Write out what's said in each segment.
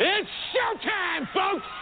It's showtime, folks!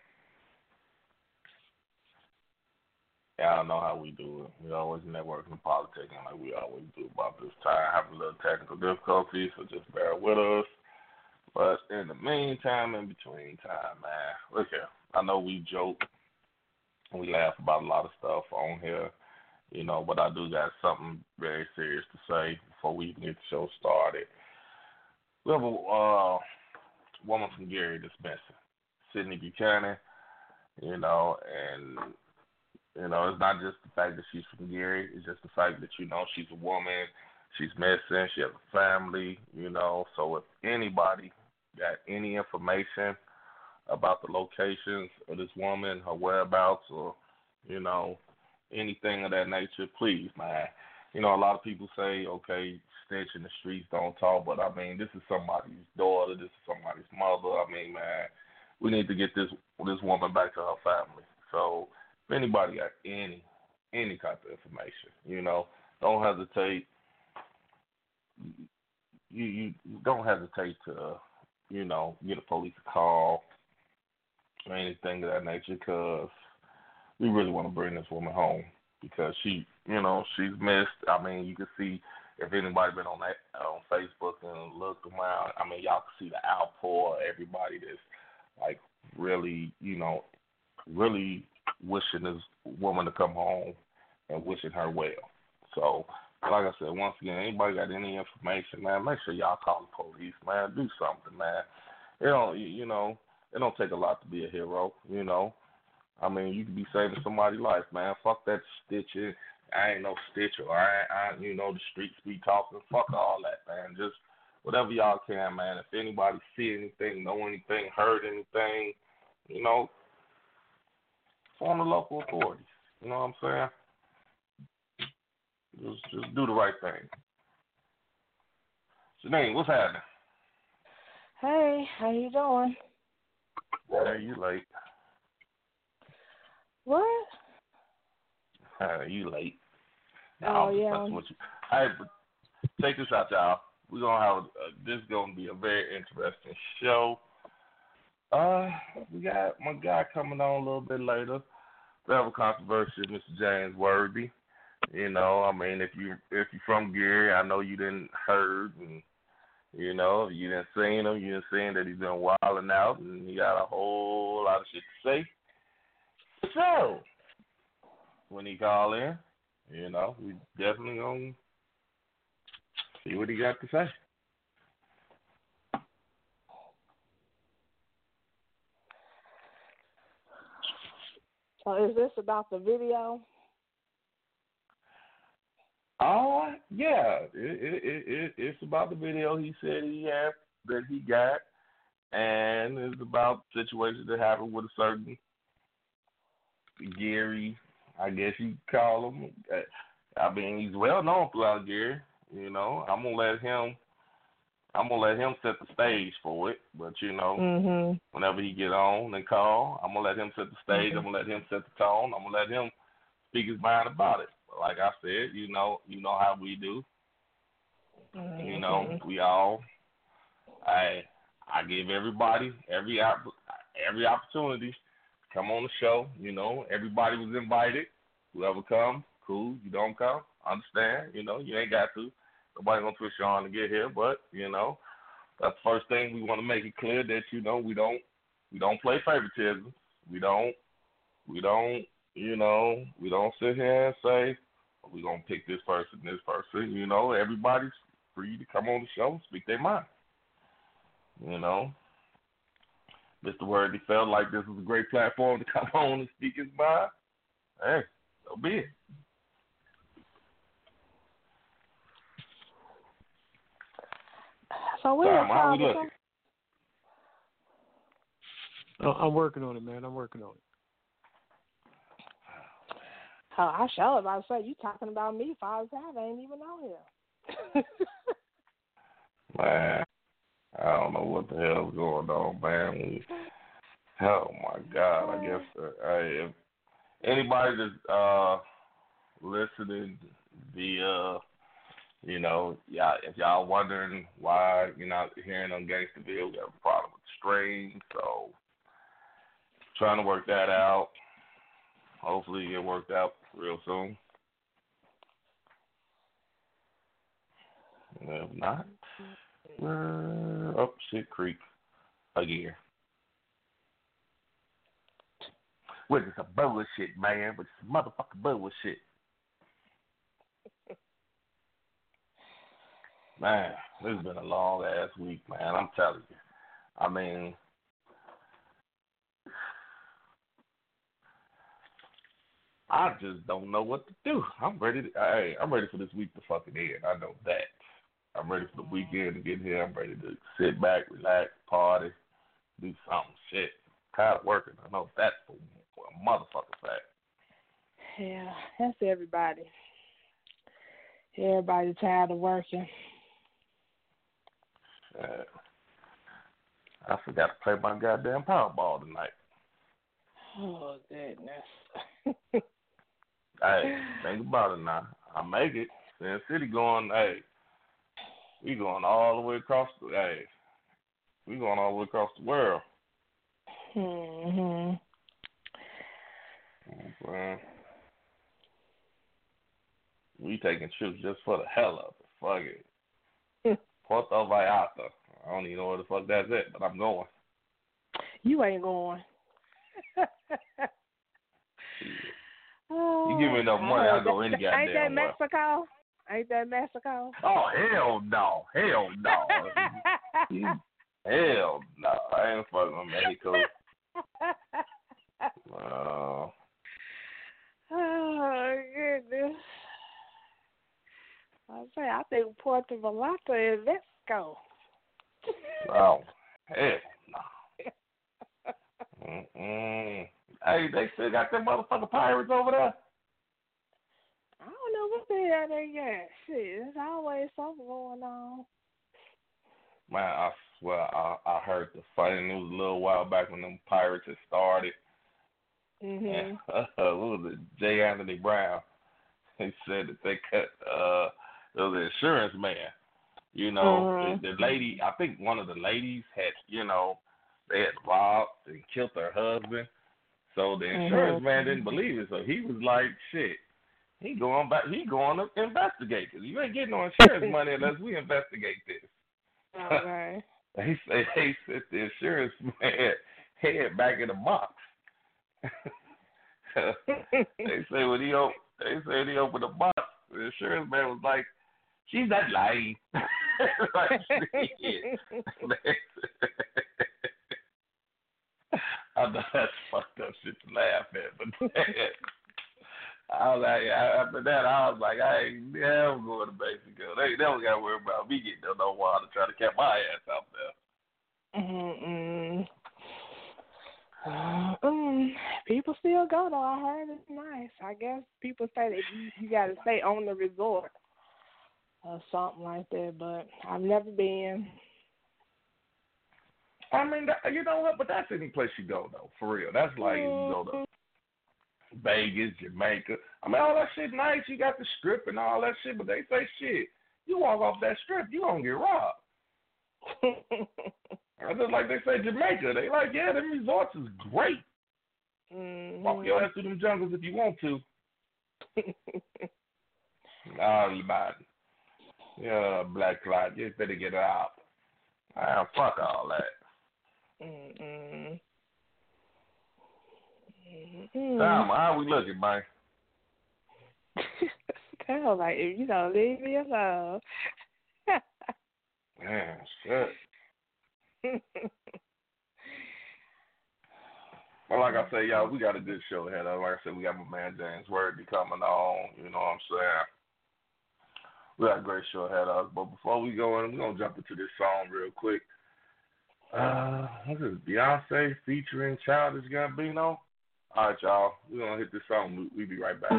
Y'all know how we do it. We always network and politicking like we always do about this time. Have a little technical difficulty, so just bear with us. But in the meantime, in between time, man, look here. I know we joke we laugh about a lot of stuff on here, you know, but I do got something very serious to say before we even get the show started. We have a uh, woman from Gary dispensing, Sydney Buchanan, you know, and you know, it's not just the fact that she's from Gary, it's just the fact that, you know, she's a woman, she's missing, she has a family, you know, so if anybody got any information about the locations of this woman, her whereabouts, or you know anything of that nature, please, man. You know, a lot of people say, okay, snitch in the streets don't talk, but I mean, this is somebody's daughter, this is somebody's mother. I mean, man, we need to get this this woman back to her family. So, if anybody got any any type of information, you know, don't hesitate. You you don't hesitate to, you know, get a police call or anything of that nature because we really want to bring this woman home because she, you know, she's missed. I mean, you can see if anybody been on that on Facebook and looked around. I mean, y'all can see the outpour. Everybody that's like really, you know, really wishing this woman to come home and wishing her well. So, like I said, once again, anybody got any information, man, make sure y'all call the police, man. Do something, man. You know, you know, it don't take a lot to be a hero, you know. I mean, you could be saving somebody's life, man. Fuck that stitching. I ain't no stitcher. I, I, you know, the streets be talking. Fuck all that, man. Just whatever y'all can, man. If anybody see anything, know anything, heard anything, you know, phone the local authorities. You know what I'm saying? Just, just do the right thing. Janine, what's happening? Hey, how you doing? Yeah, you late. What? Uh, you late. No, oh yeah. What you, hey, check this out, y'all. We're gonna have uh, this is gonna be a very interesting show. Uh, we got my guy coming on a little bit later. Have a Mr. James Worthy. You know, I mean, if you if you're from Gary, I know you didn't heard and you know, you didn't seen him, you didn't seen that he's been wilding out, and he got a whole lot of shit to say. So, when he call in, you know, we definitely gonna See what he got to say. So is this about the video? Oh yeah, it, it, it, it's about the video he said he had that he got, and it's about situations that happened with a certain Gary. I guess you call him. Uh, I mean, he's well known throughout Gary. You know, I'm gonna let him. I'm gonna let him set the stage for it. But you know, mm-hmm. whenever he get on and call, I'm gonna let him set the stage. Mm-hmm. I'm gonna let him set the tone. I'm gonna let him speak his mind about it. But like I said, you know, you know how we do. Mm-hmm. You know, we all. I I give everybody every every opportunity to come on the show. You know, everybody was invited. Whoever comes, cool. You don't come, understand. You know, you ain't got to. Nobody gonna twist you on to get here, but you know, that's the first thing we want to make it clear that you know we don't we don't play favoritism. We don't we don't you know we don't sit here and say oh, we're gonna pick this person, this person. You know, everybody's free to come on the show and speak their mind. You know, Mr. Worthy felt like this was a great platform to come on and speak his mind. Hey, so be it. So we're Tom, how we looking? Oh, I'm working on it, man. I'm working on it. Oh, I sure about to say you talking about me. Father I ain't even on here. man, I don't know what the hell's going on, man. Oh my God! I guess uh, if anybody that's uh, listening via, you know, yeah, if y'all wondering why you're not hearing on Gangsterville, we have a problem with the stream, so trying to work that out. Hopefully, it worked out real soon. If not, we're up shit creek again. Which is a bullshit, man. Which is motherfucking bullshit. Man, this has been a long ass week, man. I'm telling you. I mean, I just don't know what to do. I'm ready. To, hey, I'm ready for this week to fucking end. I know that. I'm ready for the weekend to get here. I'm ready to sit back, relax, party, do something. Shit, tired of working. I know that's for, a motherfucker fact. Yeah, that's everybody. Everybody tired of working. Uh, I forgot to play my goddamn Powerball tonight. Oh goodness. hey, think about it now. I make it. Sin City going, hey, we going all the way across the, hey, we going all the way across the world. Mhm. Man. We taking trips just for the hell of it. Fuck it. Puerto Vallarta. I don't even know where the fuck that's at, but I'm going. You ain't going. You give me enough oh, money, I'll go any goddamn Ain't that Mexico? Ain't that Mexico? Oh hell no, hell no, hell no! I ain't fucking with Mexico. Oh goodness! I say I think Puerto Vallarta is Mexico. oh hell no! Mm-mm. Hey, they still got them motherfucking pirates over there. I don't know what the hell they got. Shit, there's always something going on. Man, I swear I, I heard the funny news a little while back when them pirates had started. Mhm. And, uh, what was it? J. Anthony Brown. He said that they cut uh was an insurance man. You know, Mhm. the, the lady I think one of the ladies had, you know, they had robbed and killed her husband. So the insurance Mhm. man didn't believe it. So he was like, shit. He going back. He going to investigate this. You ain't getting no insurance money unless we investigate this. Okay. They say they sent the insurance man head back in the box. they say when he op- they say when he opened the box, the insurance man was like, She's not lying. I know that's fucked up shit to laugh at, but I was like, after that, I was like, I ain't never going to girl. They never got to worry about me getting no water to try to catch my ass out there. Mm-mm. Mm, people still go though. I heard it's nice. I guess people say that you, you got to stay on the resort or something like that, but I've never been. I mean, you know what? But that's any place you go though, for real. That's like you go to Vegas, Jamaica. I mean, all that shit nice. You got the strip and all that shit, but they say shit. You walk off that strip, you gonna get robbed. I just like they say Jamaica. They like, yeah, them resorts is great. Mm-hmm. Walk your ass through them jungles if you want to. nah. Yeah, black cloud. You better get out. Ah, fuck all that. Mm-mm. Tom, how we looking, man? Tell like if you don't leave me alone. Man, shit. well, like I say, y'all, we got a good show ahead. Like I said, we got my man James Worthy coming on. You know what I'm saying? We got a great show ahead of us. But before we go in, we're gonna jump into this song real quick. Uh, what is? Beyonce featuring Childish Gambino? All right, y'all. We're going to hit this song. We'll be right back.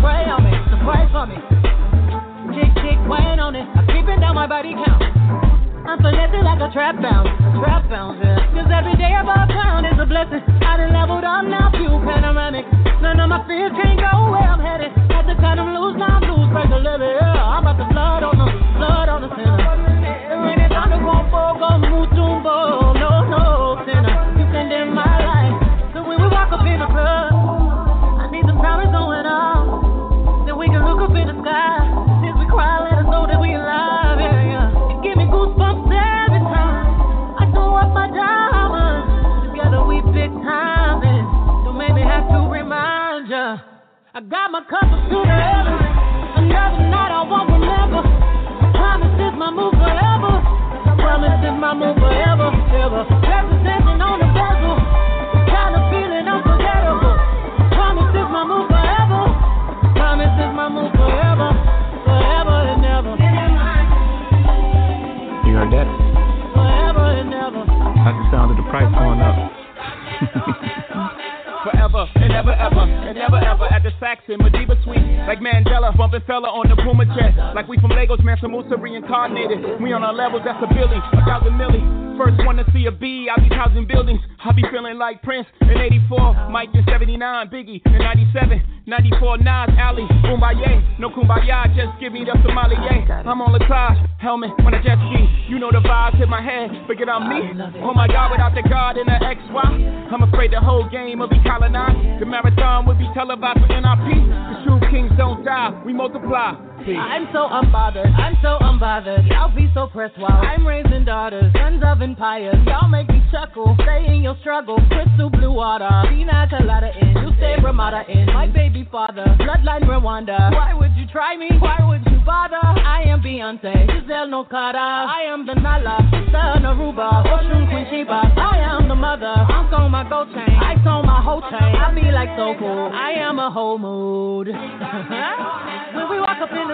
Pray on me, so pray for me kick, kick, weighing on it. I'm keeping down my body count. I'm selected like a trap bounce, trap bounce, yeah. Cause every day above ground is a blessing. I done leveled up now, few panoramic. None of my fears can't go where I'm headed. Had to cut them loose, now I'm loose, break a levy, yeah. I'm about to blood on them, blood on the center. When it's time to go for, go move I got my cup of the heavens. Another night I won't remember. I promise is my move forever. I promise is my move forever, ever. Representing on the bezel. Kind of feeling unforgettable. Promise is my move forever. Promise is my move forever. Forever and ever. You heard that? Forever and ever. That's the sound of the price going up. and ever, ever, and never, ever at the Saxon Madiba Suite. Like Mandela, bumping Fela on the Puma chest. Like we from Lagos, Mansa Musa reincarnated. We on our levels, that's a Billy, a thousand milli. First one to see a B, I be housing buildings. I be feeling like Prince in 84, Mike in 79, Biggie in 97, 94, Nas, Ali, Kumbaya. No Kumbaya, just give me the sommelier. I'm on Taj, helmet on a jet ski. You know the vibes hit my head, forget I'm me. Oh my God, without the God and the XY, I'm afraid the whole game will be colonized. The marathon will be televised for NRP. The true kings don't die, we multiply. I'm so unbothered, I'm so unbothered. Y'all be so pressed while I'm raising daughters, sons of empires. Y'all make me chuckle, stay in your struggle. Crystal blue water, Pina colada in, you stay Ramada in. My baby father, bloodline Rwanda. Why would you try me? Why would you bother? I am Beyonce, Giselle Knowles-Carter. I am the Nala, sister Naruba, Ocean Queen Sheba. I am the mother, I'm on my gold chain. I on my whole chain. I be like so cool, I am a whole mood. when we walk up in the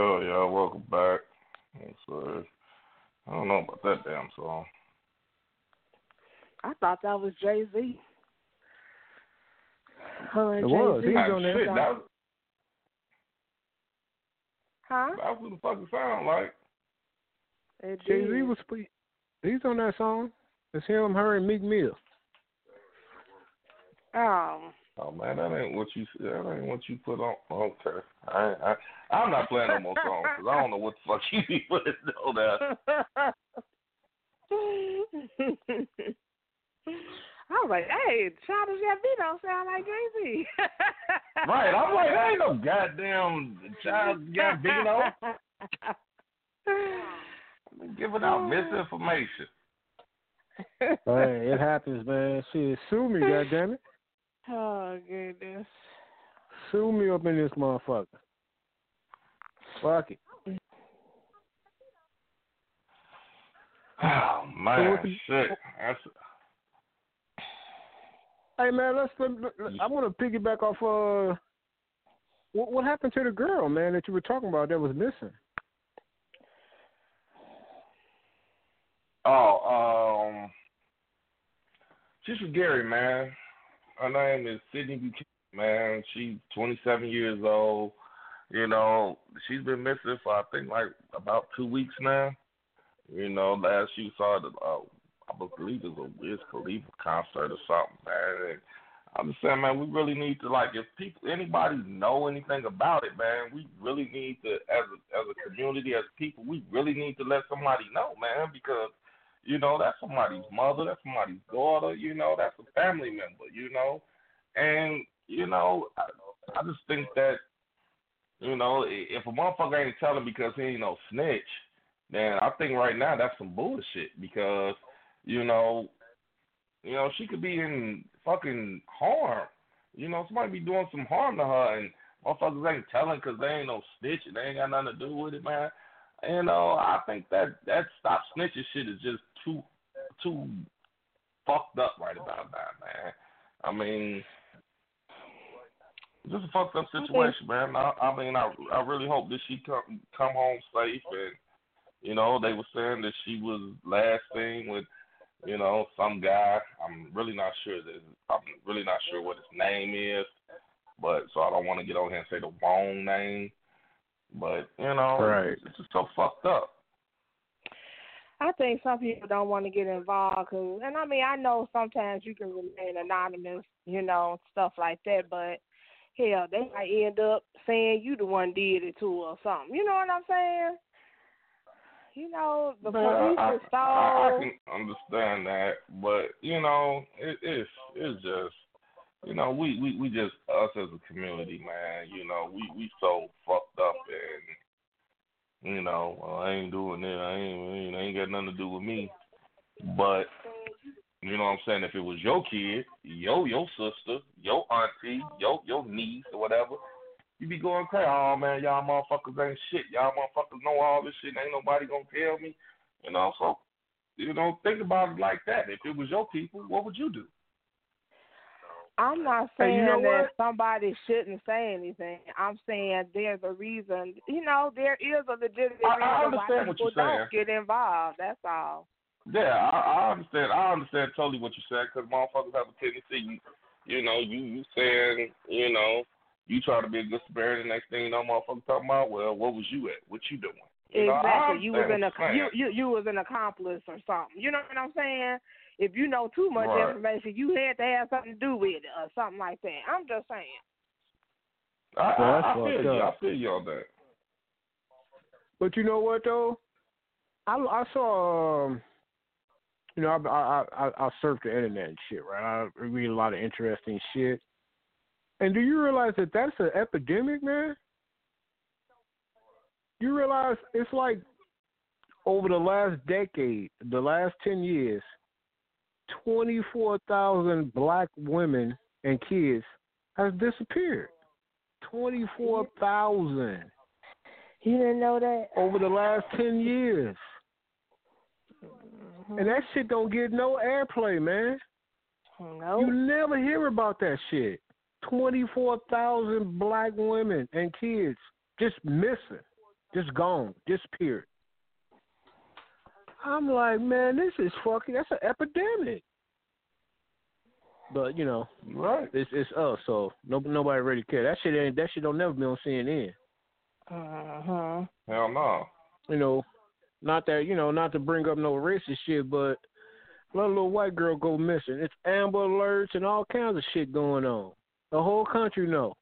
Yo, y'all, welcome back. So, I don't know about that damn song. I thought that was Jay Z. Her and It was. Jay-Z. He's Ah, on that shit, song. that, Huh? that's what the fuck it sound like. Jay Z did. was spe- he's on that song. It's him, her, and Meek Mill. Um, Oh man, that ain't what you that ain't what you put on. Okay, I, ain't- I I'm not playing no more songs because I don't know what the fuck you be putting on there. I was like, hey, Childish Gambino sound like Jay Z. Right, I'm like, that ain't no goddamn child Gambino giving out misinformation. hey, it happens, man. Shit, sue me, goddammit. Oh goodness. Sue me up in this motherfucker. Fuck it. Oh man, what's the- shit. That's Hey man, let's. Let, let- I want to piggyback off. Uh, what what happened to the girl, man, that you were talking about that was missing? Oh, um, she's from Gary, man. Her name is Sydney Buchanan, man. She's 27 years old. You know, she's been missing for I think like about two weeks now. You know, last you saw the, uh, I believe it was a Wiz Khalifa concert or something, man. And I'm just saying, man, we really need to like if people, anybody know anything about it, man, we really need to, as a as a community, as people, we really need to let somebody know, man, because you know, that's somebody's mother, that's somebody's daughter, you know, that's a family member, you know. And, you know, I, I just think that, you know, if a motherfucker ain't telling because he ain't no snitch, then I think right now that's some bullshit because, you know, you know, she could be in fucking harm. You know, somebody be doing some harm to her and motherfuckers ain't telling because they ain't no snitch and they ain't got nothing to do with it, man. You uh, know, I think that that stop snitching shit is just too too fucked up right about now, man. I mean, just a fucked up situation, man. I, I mean, I I really hope that she come come home safe and you know they were saying that she was last seen with you know some guy. I'm really not sure that I'm really not sure what his name is, but so I don't want to get on here and say the wrong name. But you know, Right. it's, it's just so fucked up. I think some people don't want to get involved, cause, and I mean, I know sometimes you can remain anonymous, you know, stuff like that, but hell, they might end up saying you the one did it to or something. You know what I'm saying? You know, the Man, police I, is I, I can understand that, but you know, it, it's it's just you know we, we we just us as a community, man. You know, we we so fucked up and you know well, I ain't doing it. I ain't it ain't got nothing to do with me. But you know what I'm saying? If it was your kid, yo your sister, your auntie, yo your niece or whatever, you be going crazy. Oh man, y'all motherfuckers ain't shit. Y'all motherfuckers know all this shit. Ain't nobody gonna tell me. You know, so you know, think about it like that. If it was your people, what would you do? I'm not saying you know that somebody shouldn't say anything. I'm saying there's a reason. You know, there is a legitimate I- I reason why understand what people you're saying. don't get involved. That's all. Yeah, I, I understand. I understand totally what you're saying because motherfuckers have a tendency, you, you know, you you saying, you know, you try to be a good Samaritan. The next thing you know, motherfuckers talking about, well, what was you at? What you doing? You know, exactly. You was an you, you you was an accomplice or something. You know what I'm saying? If you know too much Right. information, you had to have something to do with it or something like that. I'm just saying. I, Well, I, that's I feel you. I up. feel you on that. But you know what though? I I saw um, you know I I I, I surf the internet and shit, right? I read a lot of interesting shit. And do you realize that that's an epidemic, man? You realize it's like over the last decade, the last ten years, twenty four thousand black women and kids has disappeared. Twenty four thousand You didn't know that? over the last 10 years. Mm-hmm. And that shit don't get no airplay, man. No. You never hear about that shit. 24,000 black women and kids just missing, just gone, disappeared. I'm like, man, this is fucking, that's an epidemic. But, you know, Right. it's it's us, so no, nobody really care. That shit ain't, that shit don't never be on CNN. Uh-huh. Hell no. you know, not that you know, not to bring up no racist shit, but let a little white girl go missing. It's Amber Alerts and all kinds of shit going on. The whole country know.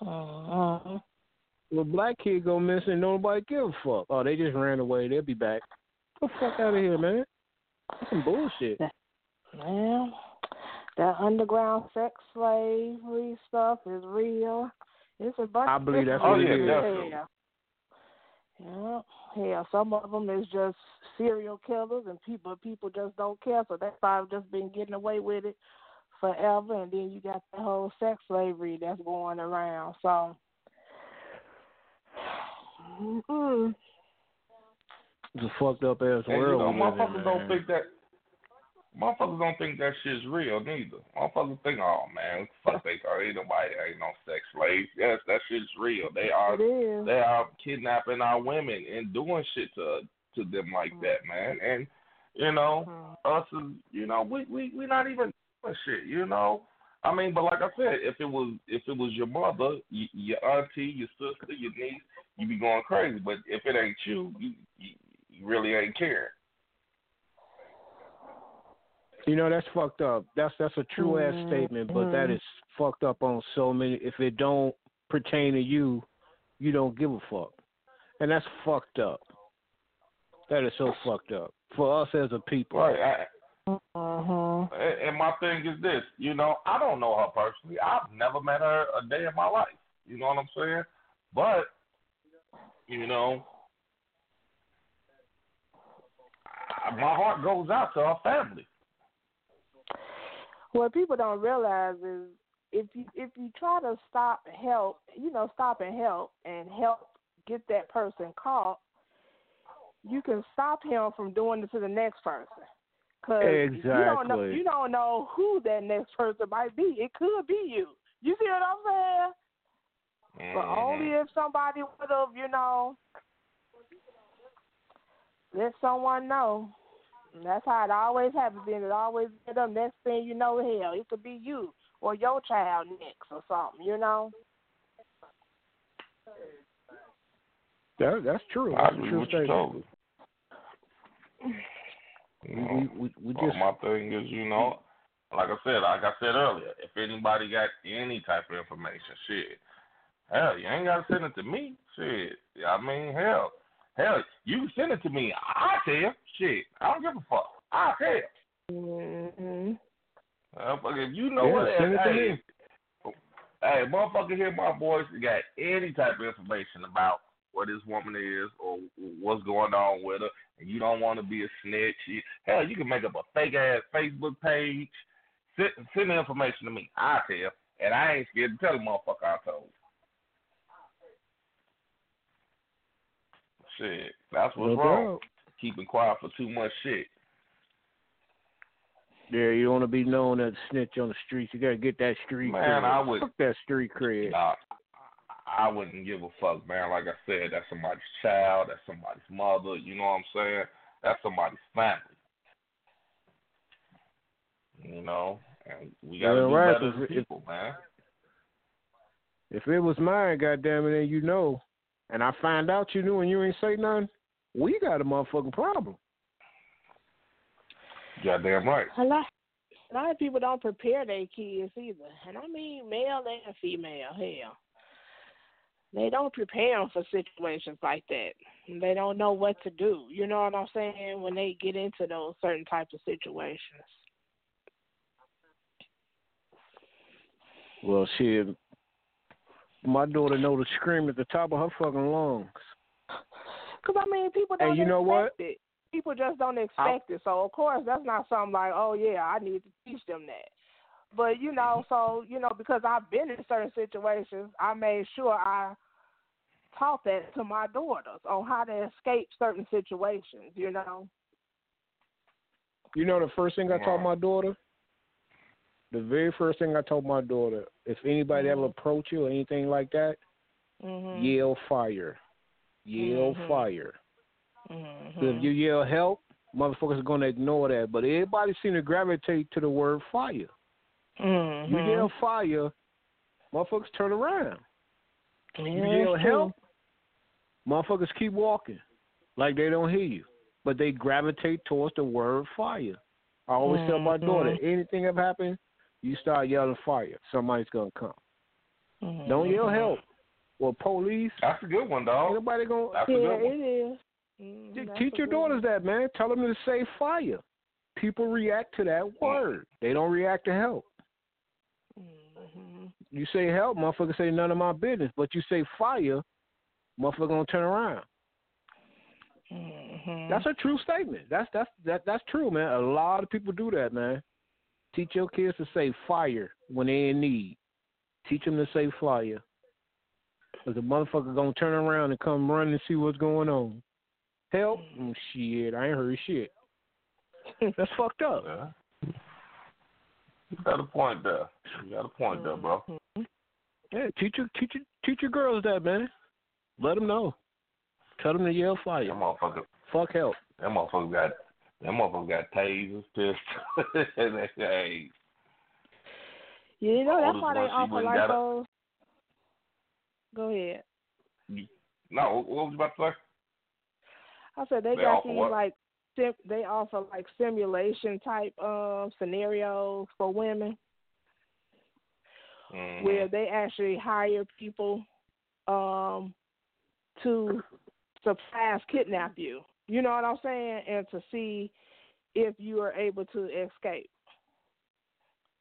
Uh-huh. Little black kid go missing, nobody give a fuck. Oh, they just ran away. They'll be back. The fuck out of here, man. That's some bullshit. Well, that underground sex slavery stuff is real. It's a bunch I believe that's what it is. Yeah. Yeah, yeah. Some of them is just serial killers, and people people just don't care. So that's why I've just been getting away with it forever. And then you got the whole sex slavery that's going around. So, mm It's a fucked up ass you world. know, live in, motherfuckers don't think that. Motherfuckers don't think that shit's real neither. Motherfuckers think, oh man, what the fuck they thought ain't nobody ain't no sex slaves. Yes, that shit's real. They are they are kidnapping our women and doing shit to to them like that, man. And you know, Mhm. us is you know, we we we not even doing shit, you know. I mean, but like I said, if it was if it was your mother, y- your auntie, your sister, your niece, you be going crazy. But if it ain't you, you, you, you really ain't caring. You know that's fucked up. That's that's a true ass Mhm. statement, but that is fucked up on so many. If it don't pertain to you, you don't give a fuck, and that's fucked up. That is so fucked up for us as a people. Right. I, Uh-huh. and and my thing is this, you know, I don't know her personally. I've never met her a day in my life. You know what I'm saying? But, you know, I- my heart goes out to our family. What people don't realize is if you if you try to stop help, you know, stop and help and help get that person caught, you can stop him from doing it to the next person. Cause you don't know Exactly. you don't know who that next person might be. It could be you. You see what I'm saying? But only Mhm. if somebody would have, you know, let someone know. And that's how it always happens. Then it always get them. Next thing you know, hell, it could be you or your child next or something. You know. That, that's true. I That's a agree true with you totally. We, You know, we, we, we well, just my thing is, you know, like I said, like I said earlier, if anybody got any type of information, shit, hell, you ain't gotta send it to me. Shit, I mean, hell, hell, you can send it to me. I tell. Shit, I don't give a fuck. I tell. Mm-hmm. Uh, if you know Yeah, what, send it to hey, me. hey, motherfucker, hear my voice. You got any type of information about what this woman is or what's going on with her, and you don't want to be a snitch, you, hell, you can make up a fake ass Facebook page. Send, send the information to me. I tell, and I ain't scared to tell the motherfucker I told. Shit, that's what's no wrong. Keeping quiet for too much shit. Yeah, you want to be known as a snitch on the streets. You got to get that street Man, cred. I would- Fuck that street cred. Nah, I wouldn't give a fuck, man. Like I said, that's somebody's child, that's somebody's mother. You know what I'm saying? That's somebody's family. You know, and we gotta Well, do right, better if- people, man. If it was mine, goddamn it, and you know, and I find out you knew and you ain't say nothing, we got a motherfucking problem. Goddamn right. A lot, a lot of people don't prepare their kids either, and I mean male and female. Hell, they don't prepare them for situations like that. They don't know what to do. You know what I'm saying? When they get into those certain types of situations. Well, shit, my daughter know to scream at the top of her fucking lungs. Cause I mean, people don't you know what? expect it. People just don't expect it. So of course, that's not something like, oh yeah, I need to teach them that. But you know, so you know, because I've been in certain situations, I made sure I taught that to my daughters on how to escape certain situations. You know. You know the first thing I taught my daughter? The very first thing I told my daughter, if anybody ever Mhm. approach you or anything like that, Mhm. yell fire. Yell Mhm. fire. Mhm. 'Cause If you yell help, motherfuckers are gonna ignore that. But everybody seem to gravitate to the word fire. You yell fire, motherfuckers turn around. Yeah, You yell help, motherfuckers keep walking like they don't hear you. But they gravitate towards the word fire. I always tell my daughter, Mhm. anything ever happen, you start yelling fire. Somebody's gonna come. Mhm. Don't yell help or police. That's a good one, Ain't dog. nobody gonna That's a Yeah, good one. it is. Te- teach your good one. daughters that, man. Tell them to say fire. People react to that word. They don't react to help. Mhm. You say help, motherfucker say none of my business. But you say fire, motherfucker gonna turn around. Mhm. That's a true statement. That's that's that that's true, man. A lot of people do that, man. Teach your kids to say fire when they're in need. Teach them to say fire. Cause the motherfucker gonna turn around and come run and see what's going on. Help? Mm, shit, I ain't heard shit. That's fucked up. Yeah. You got a point there. You got a point there, bro. Mhm. Yeah, teach your teach your teach your girls that, man. Let them know. Tell them to yell fire. Them motherfuckers, Fuck help. them motherfucker got, them motherfuckers got tasers, pistols. hey, You know, that's why they offer like a- those. Go ahead. no, what was you about to say? I said they, They got offer these what? like sim- they offer like simulation type um scenarios for women Mhm. where they actually hire people um to surprise kidnap you. You know what I'm saying? And to see if you are able to escape.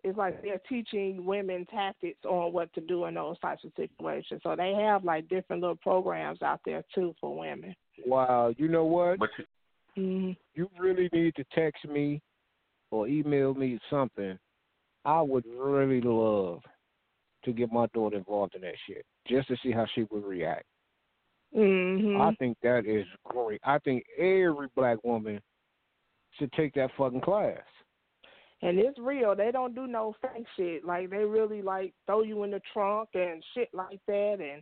It's like they're teaching women tactics on what to do in those types of situations. So they have like different little programs out there too for women. Wow, you know what? But you, hmm you really need to text me or email me something. I would really love to get my daughter involved in that shit, just to see how she would react. Hmm I think that is great. I think every black woman should take that fucking class. And it's real. They don't do no fake shit. Like they really like throw you in the trunk and shit like that. And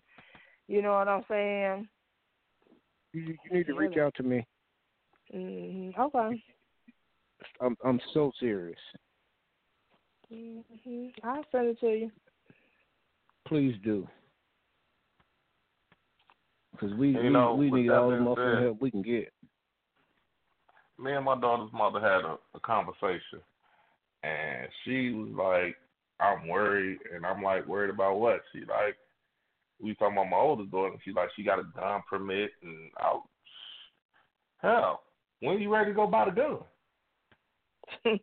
you know what I'm saying? You, you need to reach out to me. hmm Okay. I'm I'm so serious. hmm I'll send it to you. Please do. Because we You we, know, we need all the said- help we can get. me and my daughter's mother had a, a conversation, and she was like, "I'm worried," and I'm like, "Worried about what?" She like, we talking about my oldest daughter, and she like, she got a gun permit, and I, hell, when are you ready to go buy the gun?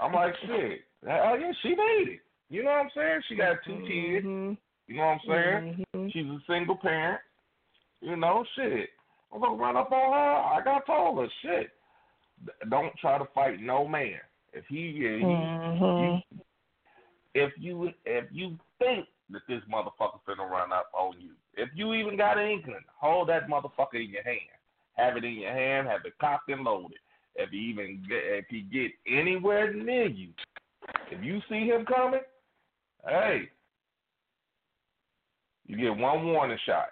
I'm like, shit, hell yeah, she made it. You know what I'm saying? She got two kids. Mhm. You know what I'm saying? Mhm. She's a single parent. You know, shit. I'm gonna run up on her. I told her, shit. Don't try to fight no man. If he, he Mhm. you, if you if you think that this motherfucker finna run up on you, if you even got an inkling, hold that motherfucker in your hand. Have it in your hand. Have it cocked and loaded. if he even get, if he get anywhere near you, if you see him coming, hey, you get one warning shot.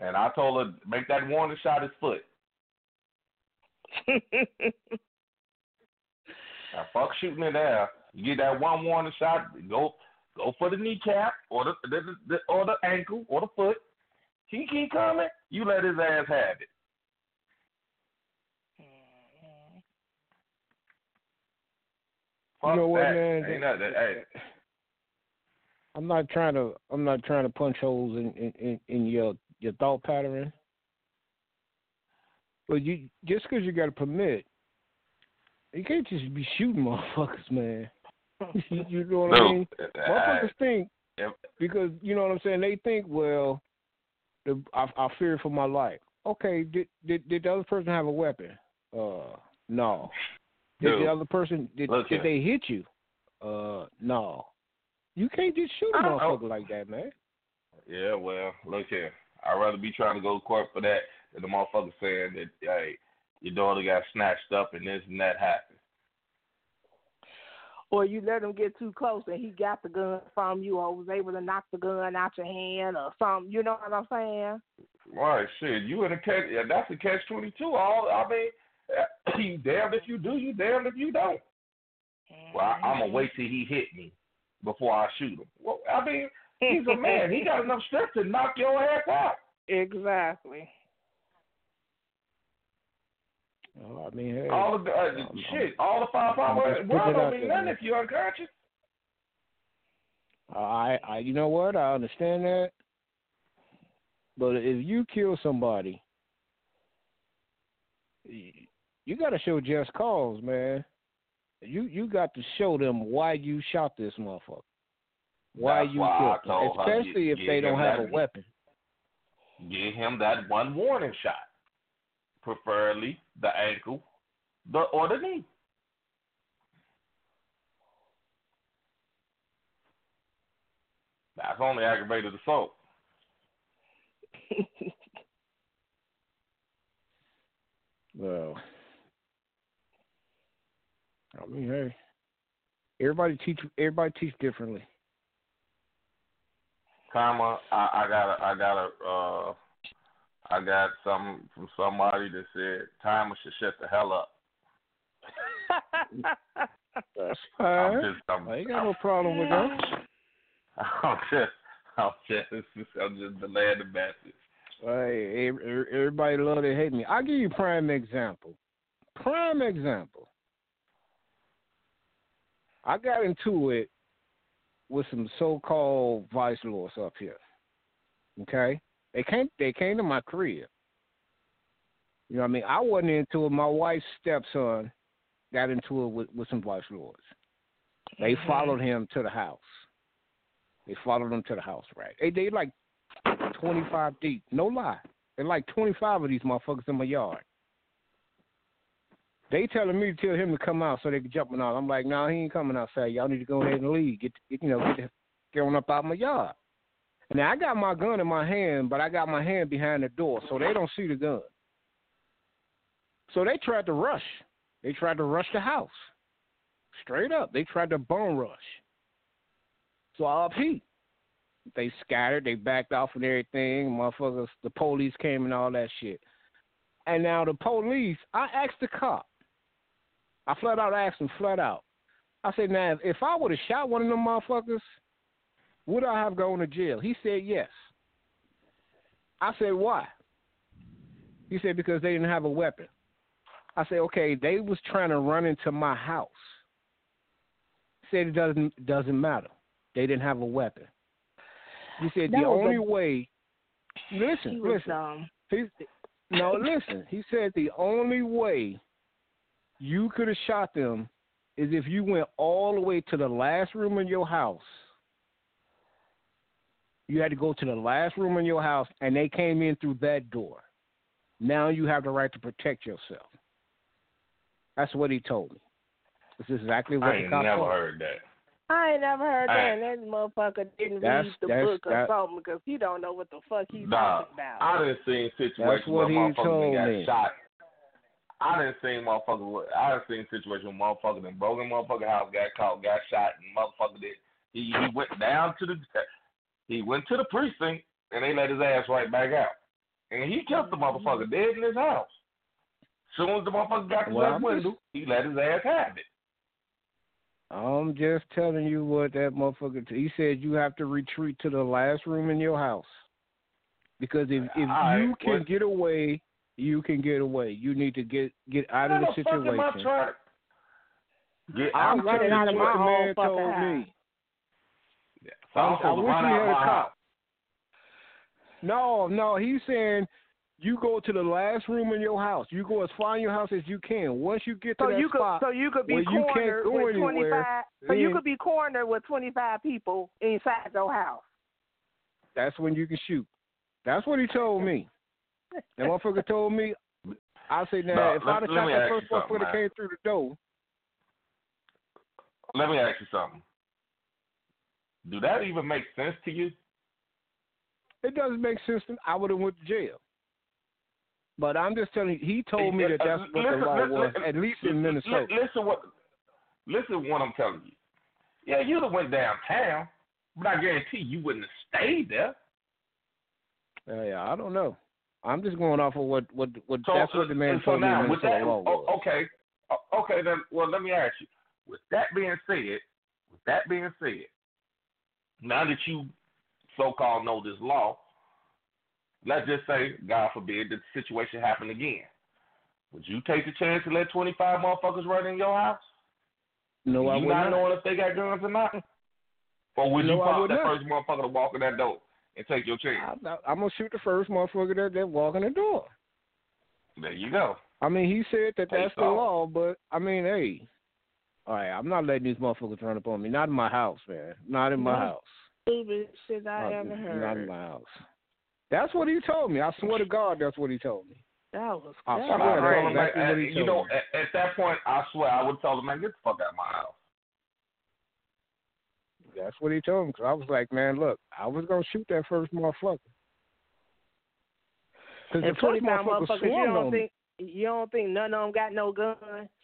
And I told her make that warning shot his foot. now fuck shooting in there. You get that one warning shot. Go go for the kneecap or the, the, the or the ankle or the foot. He keep coming. You let his ass have it. You know what, that. man? Ain't nothing. Hey, I'm not trying to. I'm not trying to punch holes in in, in, in your your thought pattern. But you just because you got a permit, you can't just be shooting motherfuckers, man. you, know what I no, mean? I, Motherfuckers think Yep. because you know what I'm saying. They think, well, the, I, I fear for my life. Okay, did, did did the other person have a weapon? Uh, no. Did Dude, the other person did did they hit you? Uh, no. You can't just shoot a I motherfucker like that, man. Yeah, well, look here. I'd rather be trying to go to court for that than the motherfucker saying that, hey, your daughter got snatched up and this and that happened. or you let him get too close and he got the gun from you or was able to knock the gun out your hand or something. You know what I'm saying? Right, shit. You in a catch? Yeah, that's a catch twenty two. All I mean, you damned if you do, you damned if you don't. Well, I, I'm gonna mm-hmm. wait till he hit me before I shoot him. Well, I mean, he's a man. He got enough strength to knock your ass out. Exactly. Oh, I mean, hey, All of the uh, I'm- shit, all the five power I'm just world don't out mean there, nothing man. if you're unconscious. I, I, you know what? I understand that, but if you kill somebody, you got to show just cause, man. You you got to show them why you shot this motherfucker, why That's you why him, told her, especially if they don't have a weapon. Give him that one warning shot, preferably the ankle, the or the knee. That's only aggravated assault. Well, I mean, hey, everybody teach everybody teach differently. Karma, I, I got a, I got a, uh, I got something from somebody that said timer should shut the hell up. That's I'm just, I'm, I ain't got no problem with that. I'm just, I'm just, I'm just delaying the message. Hey, ev- ev- everybody love to hate me. I'll give you prime example. Prime example. I got into it with some so-called vice lords up here. Okay, they came. They came to my crib. You know what I mean? I wasn't into it. My wife's stepson got into it with, with some vice lords. They mm-hmm. followed him to the house. They followed him to the house, right? They they like twenty five deep. No lie. They're like twenty five of these motherfuckers in my yard. They telling me to tell him to come out so they can jump him out. I'm like, nah, he ain't coming outside. Y'all need to go ahead and leave. Get, get you know, get get on up out my yard. Now I got my gun in my hand, but I got my hand behind the door, so they don't see the gun. So they tried to rush. They tried to rush the house. Straight up. They tried to bone rush. So I upheat. They scattered, they backed off and everything. Motherfuckers, the police came and all that shit. And now the police, I asked the cop. I flat out asked him flat out. I said, now, if I would have shot one of them motherfuckers, would I have gone to jail? He said, yes. I said, why? He said, because they didn't have a weapon. I said, okay, they was trying to run into my house. He said it doesn't doesn't matter. They didn't have a weapon. He said the That was only a- way. Listen, was listen. dumb. He, no, listen. He said the only way you could have shot them is if you went all the way to the last room in your house. You had to go to the last room in your house, and they came in through that door. Now you have the right to protect yourself. That's what he told me. This is exactly what I the ain't cop never told heard that. I ain't never heard that. And that motherfucker didn't That's- read the book or that- something because he don't know what the fuck he's Nah, talking about. I done seen situations That's what where he motherfuckers told got me. shot. I didn't see motherfucker. I didn't seen situation where motherfucker then broken motherfucker house, got caught, got shot, and motherfucker did. He he went down to the he went to the precinct and they let his ass right back out, and he kept the motherfucker mm-hmm. dead in his house. As soon as the motherfucker got to Well, the I'm window, he let his ass have it. I'm just telling you what that motherfucker. He said you have to retreat to the last room in your house because if if All you right, can what- get away, you can get away. You need to get get out of the How the fuck am I situation. Get I'm out running telling out of my the own man fucking told house. me. So I'm I wish run we had a cop. No, no, he's saying you go to the last room in your house. You go as far in your house as you can. Once you get to So that you could spot, so you could be where you can't cornered go with anywhere, twenty five. So you then- could be cornered with twenty five people inside your house. that's when you can shoot. That's what he told me. That motherfucker told me. I said, now No, if I'd have shot that first motherfucker that came through the door, Let me ask you something. Do that even make sense to you? it doesn't make sense. To, I would have went to jail. But I'm just telling you, he told me that that's what Listen, the law listen, was, listen, at least in Minnesota. Listen what listen what I'm telling you. Yeah, you'd have went downtown, but I guarantee you wouldn't have stayed there. Uh, yeah, I don't know. I'm just going off of what what what So that's what the man so told me now in with that, oh, okay, uh, okay then. Well, let me ask you. With that being said, with that being said, now that you so-called know this law, let's just say, God forbid, the situation happened again. Would you take the chance to let 25 motherfuckers run in your house? No, I you would not not. knowing if they got guns or not? Or would No, you I pop that not. first motherfucker to walk in that door and take your chance? I, I'm gonna shoot the first motherfucker that that walk in the door. There you go. I mean, he said that that's the law, but I mean, hey, all right, I'm not letting these motherfuckers run up on me. Not in my house, man. Not in my No. house. Stupid shit I not, ever not in my house. That's what he told me. I swear to God, that's what he told me. That was I swear was to I uh, told him, that's man, what you know, at, at that point, I swear, I would tell him, man, get the fuck out of my house. That's what he told me. Cause I was like, man, look, I was gonna shoot that first motherfucker. Cause the And first motherfucker motherfuckers. You don't on me. think you don't think none of them got no gun?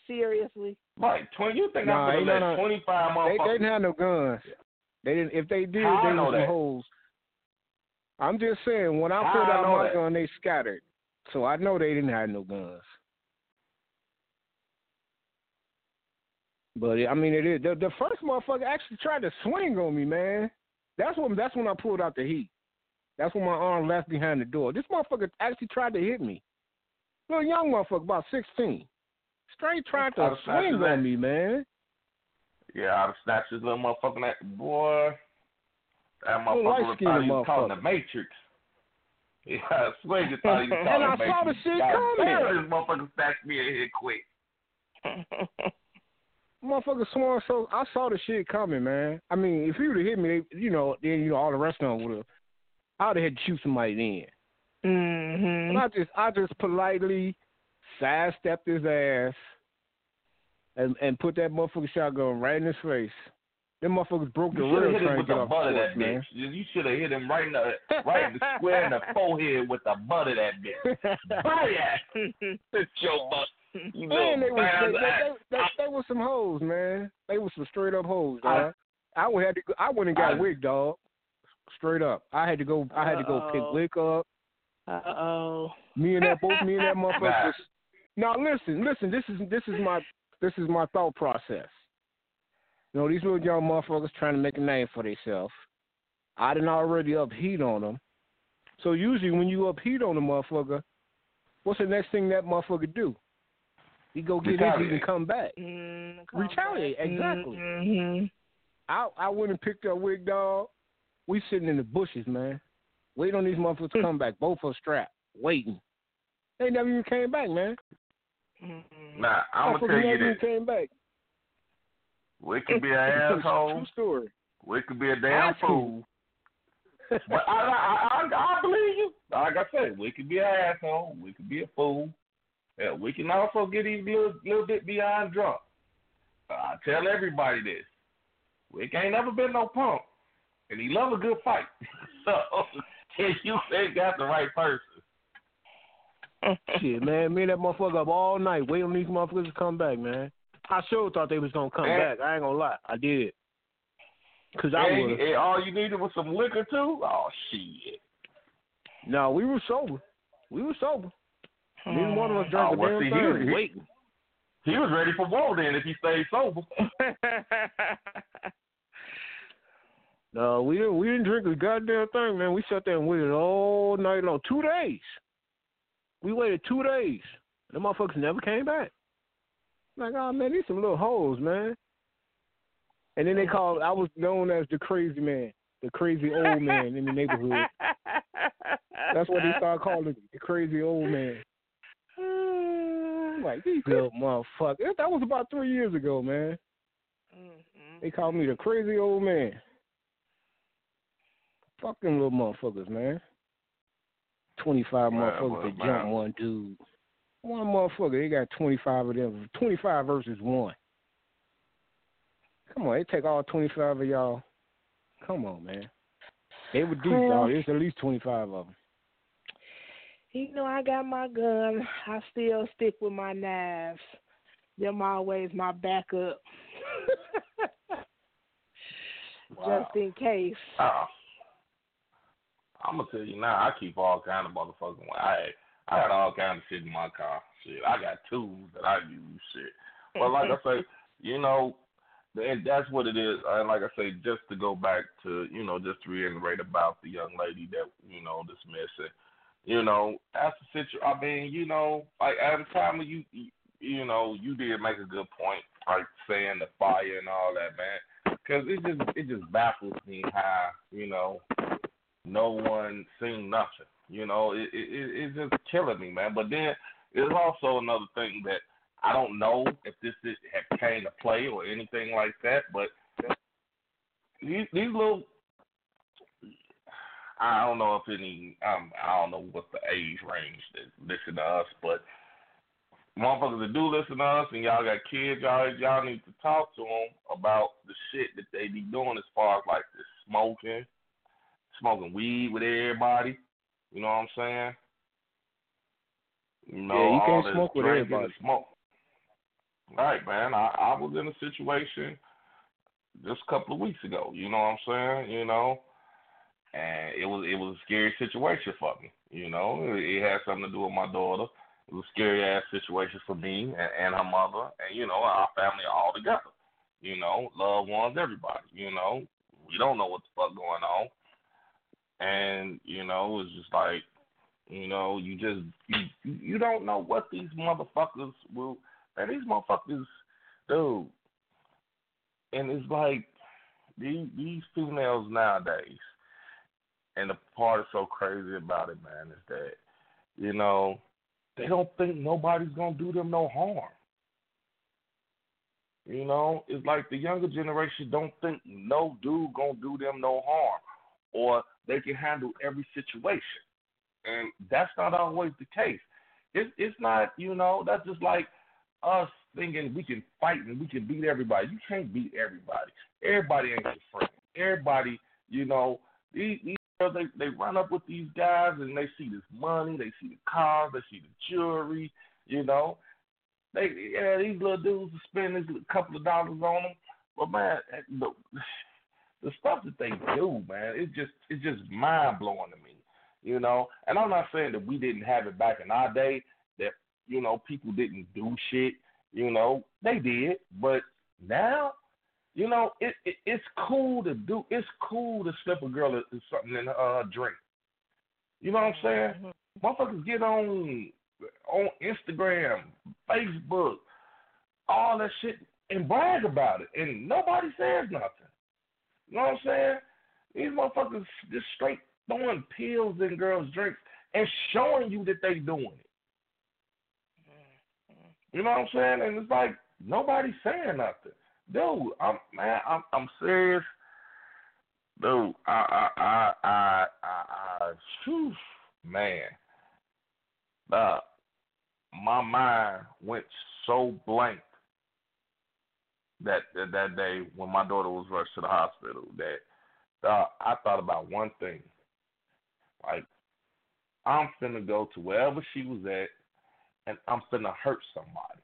Seriously? Right, twenty. You think Nah, I'm ain't gonna let no. twenty five They, they didn't have no guns. They didn't. If they did, How they know were some that? hoes. I'm just saying, when I How pulled out know my that? gun, they scattered. So I know they didn't have no guns. But I mean, it is the, the first motherfucker actually tried to swing on me, man. That's when that's when I pulled out the heat. That's when my arm left behind the door. This motherfucker actually tried to hit me. Little young motherfucker, about sixteen, straight tried to swing on me, man. Yeah, I'd have snatched this little motherfucker. That boy, that motherfucker light-skinned thought he was calling the. Matrix. Yeah, I swear you thought he was And I the saw the shit God coming. this motherfucker snatched me in here quick. Motherfucker swung so I saw the shit coming, man. I mean, if he would have hit me, they, you know, then you know all the rest of them would have. I would have had to shoot somebody then. Mm-hmm. But I just, I just politely sidestepped his ass and and put that motherfucker shotgun right in his face. Them motherfuckers broke the You should have rail hit him trying to with get the off butt of that man. bitch. You you should have hit him right in the right in the square in the forehead with the butt of that bitch. Booyah! It's your butt. You Man, they little was they, they, ass. they, they, they was some hoes, man. They was some straight up hoes, I- dog. I, would had to. I went and got I- wig, dog. Straight up, I had to go. I had to go pick Uh-oh. wick up. Uh oh. Me and that, both me and that motherfucker. Nah. Now listen, listen. This is this is my this is my thought process. You know, these little young motherfuckers trying to make a name for themselves. I didn't already up heat on them. So usually when you up heat on a motherfucker, what's the next thing that motherfucker do? He go get his heat Retaliate. and come back. Mm, Retaliate, exactly. Mm-hmm. I I went and picked up Wig Dog. We sitting in the bushes, man. Waiting on these motherfuckers to come back. Both of us strapped, waiting. They never even came back, man. Mm-hmm. Nah, I'm Motherfuckers gonna tell you never this. came back. We could be an asshole. True asshole. story. We could be a damn Asshole. fool. But I, I, I, I believe you. Like I said, we could be an asshole. We could be a fool. Yeah, we can also get even a little, little bit beyond drunk. I tell everybody this. Wick ain't never been no punk, and he love a good fight. so if you ain't got the right person, Shit, man, me and that motherfucker up all night waiting on these motherfuckers to come back, man. I sure thought they was gonna come Man. back. I ain't gonna lie, I did. Cause I and, was. and all you needed was some liquor too. Oh shit! No, we were sober. We were sober. Neither one of mm. us drank Oh, a well, damn see, he thing. was- he- He was ready for war then if he stayed sober. No, we didn't. We didn't drink a goddamn thing, man. We sat there and waited all night long. Two days. We waited two days. The motherfuckers never came back. Like, oh man, these some little hoes, man. And then they called. I was known as the crazy man, the crazy old man in the neighborhood. That's what they started calling me, the crazy old man. I'm like these little motherfuckers. That was about three years ago, man. Mhm. They called me the crazy old man. Fucking little motherfuckers, man. Twenty five Man, motherfuckers well, to jump man. one dude. One motherfucker, they got twenty five of them. Twenty five versus one. Come on, they take all twenty five of y'all. Come on, man. They would do, Well- dog. There's at least twenty five of them. You know, I got my gun. I still stick with my knives. Them always my backup. Wow. Just in case. Ah. Oh. I'm gonna tell you now. I keep all kind of motherfucking. I I got all kind of shit in my car. Shit, I got tools that I use. Shit, but like I say, you know, and that's what it is. And like I say, just to go back to you know, just to reiterate about the young lady that you know dismissing. You know, that's the situation. I mean, you know, like at the time when you you- know, you did make a good point, like saying the fire and all that, man. Because it just it just baffles me how you know no one seen nothing. You know, it, it it- it's just killing me, man. But then there's also another thing that I don't know if this is, had came to play or anything like that. But these these little, I don't know if any, um, I don't know what the age range that listen to us, but motherfuckers that do listen to us and y'all got kids, y'all y'all need to talk to them about the shit that they be doing as far as like the smoking, smoking weed with everybody. You know what I'm saying? You know, Yeah, you can't smoke with everybody. Smoke. Right, man. I, I was in a situation just a couple of weeks ago. You know what I'm saying? You know, and it was it was a scary situation for me. You know, it, had something to do with my daughter. It was a scary ass situation for me and, and her mother, and you know our family all together. You know, loved ones, everybody. You know, we don't know what the fuck going on, and you know it's just like, you know, you just you you don't know what these motherfuckers will. And these motherfuckers, dude, and it's like these these females nowadays, and the part that's so crazy about it, man, is that you know they don't think nobody's gonna do them no harm. You know, it's like the younger generation don't think no dude gonna do them no harm, or they can handle every situation, and that's not always the case. It's it's not, you know, that's just like us thinking we can fight and we can beat everybody. You can't beat everybody. Everybody ain't your friend. Everybody, you know, these, these girls, they they run up with these guys and they see this money, they see the cars, they see the jewelry, you know. They yeah, these little dudes are spending this couple of dollars on them, but man, eh, the, the stuff that they do, man, it's just it's just mind blowing to me, you know. And I'm not saying that we didn't have it back in our day, that you know people didn't do shit, you know, they did, but now, you know, it, it it's cool to do. It's cool to slip a girl something in her uh, drink. You know what I'm saying? Motherfuckers get on on Instagram, Facebook, all that shit, and brag about it, and nobody says nothing. You know what I'm saying? These motherfuckers just straight throwing pills in girls' drinks and showing you that they doing it. You know what I'm saying? And it's like nobody's saying nothing, dude. I'm man. I'm I'm serious, dude. I I I I I, I whew, man. Uh, my mind went so blank that, that that day when my daughter was rushed to the hospital that uh, I thought about one thing. Like I'm finna go to wherever she was at and I'm finna hurt somebody.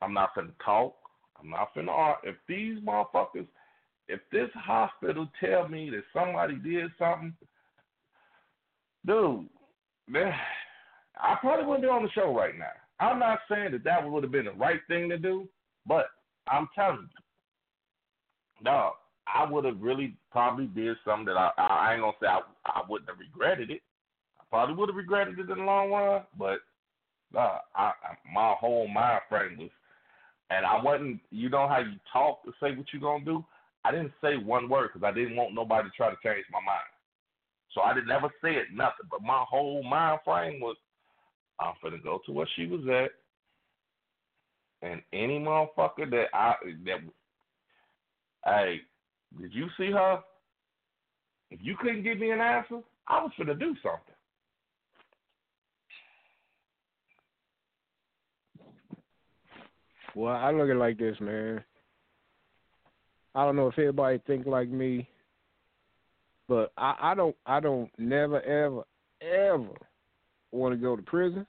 I'm not finna talk. I'm not finna argue. If these motherfuckers, if this hospital tell me that somebody did something, dude, man, I probably wouldn't be on the show right now. I'm not saying that that would have been the right thing to do, but I'm telling you, dog, I would have really probably did something that I, I ain't gonna say I, I wouldn't have regretted it. I probably would have regretted it in the long run, but uh, I, I, my whole mind frame was, and I wasn't. You know how you talk to say what you're gonna do. I didn't say one word because I didn't want nobody to try to change my mind. So I didn't never say it nothing. But my whole mind frame was, I'm gonna go to where she was at, and any motherfucker that I that, hey, did you see her? If you couldn't give me an answer, I was gonna do something. Well, I look at it like this, man. I don't know if everybody think like me, but I, I don't I don't never ever ever want to go to prison.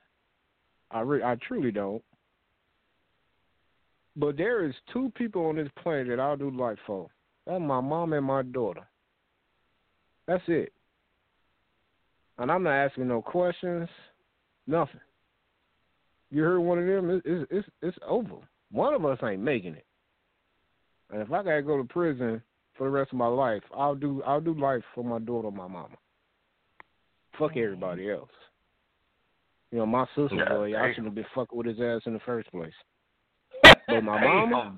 I re- I truly don't. But there is two people on this planet that I'll do life for. That's my mom and my daughter. That's it. And I'm not asking no questions, nothing. You heard one of them? It's it's, it's over. One of us ain't making it. And if I gotta go to prison for the rest of my life, I'll do I'll do life for my daughter my mama. Fuck mm-hmm. everybody else. You know, my sister Yeah, boy, I shouldn't have been fucking with his ass in the first place. But my mama.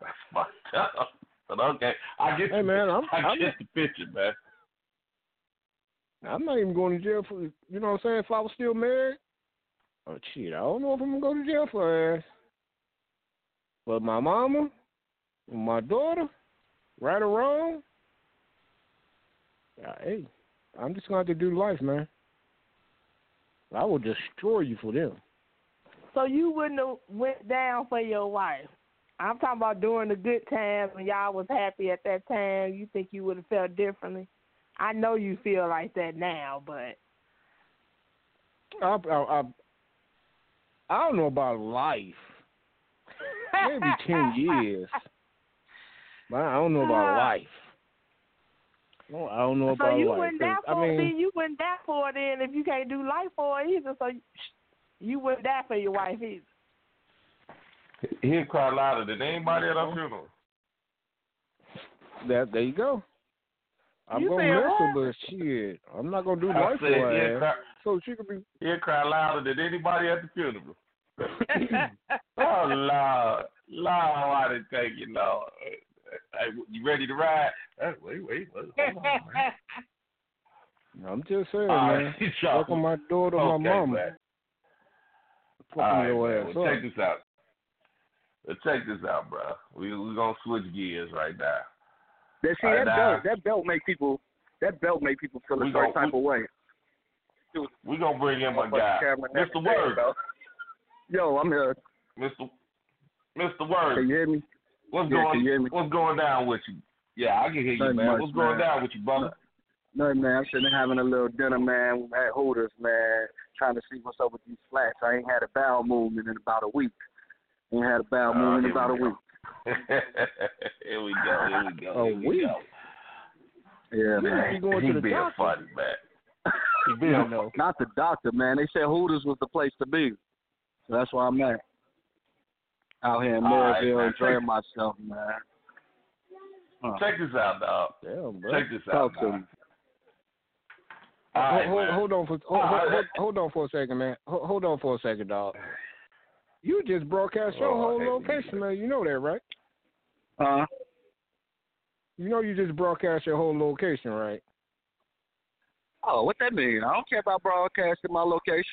That's fucked up. But okay, I get Hey, man, I'm- I I'm- get the picture, man. I'm not even going to jail for you know what I'm saying, if I was still married. Oh shit, I don't know if I'm gonna go to jail for her ass. But my mama, and my daughter, right or wrong, yeah, hey, I'm just gonna have to do life, man. I will destroy you for them. So you wouldn't have went down for your wife. I'm talking about during the good times when y'all was happy at that time. You think you would have felt differently? I know you feel like that now, but I, I, I, I don't know about life. Maybe ten years. But I don't know about life. No, I don't know so about you life. wouldn't die 'cause, for I it. mean, Then you wouldn't die for it. Then if you can't do life for it either, so you wouldn't die for your wife either. He'll cry louder than anybody at our funeral. That there you go. I'm You gonna said miss her, but shit, I'm not gonna do I life said for he'll her. cry, So she could be. he'll cry louder than anybody at the funeral. oh Lord, Lord, I didn't take you, Lord? Hey, you ready to ride? Hey, wait, wait, wait, hold on, man. I'm just saying, All man. right, y'all. My daughter, Okay, my mama, man. fucking All right, your ass Well, up. check this out. Well, check this out, bro. We we gonna switch gears right now. That see All that right, belt that belt make people that belt make people feel a We certain gon- type of way. We gonna bring in my guy, camera never Mr. said, Word. Bro. Yo, I'm here. Mr. Mr. Word. Can you hear me? What's Yeah, going can you hear me? What's going down with you? Yeah, I can hear you, Nothing man. much, What's going man. down with you, brother? Nothing, man. I'm sitting there having a little dinner, man. At Hooters, man. Trying to see what's up with these flats. I ain't had a bowel movement in about a week. Ain't had a bowel Oh, movement here in about a we go. week. here we go. Here we go. A Here we week? go. Yeah, man. be going he to the being doctor. funny, man. He I being know. Not the doctor, man. They said Hooters was the place to be. So that's where I'm at. Out here in All right, Maryville, man. enjoying myself, man. Huh. Check this out, dog. Damn, bro. Check this out, Talk to me. All right, hold, hold on for hold, hold, hold, hold on for a second, man. Hold, hold on for a second, dog. You just broadcast your Oh, whole hate when you location, man. You know that, right? Uh, You know you just broadcast your whole location, right? oh, what that mean? I don't care about broadcasting my location.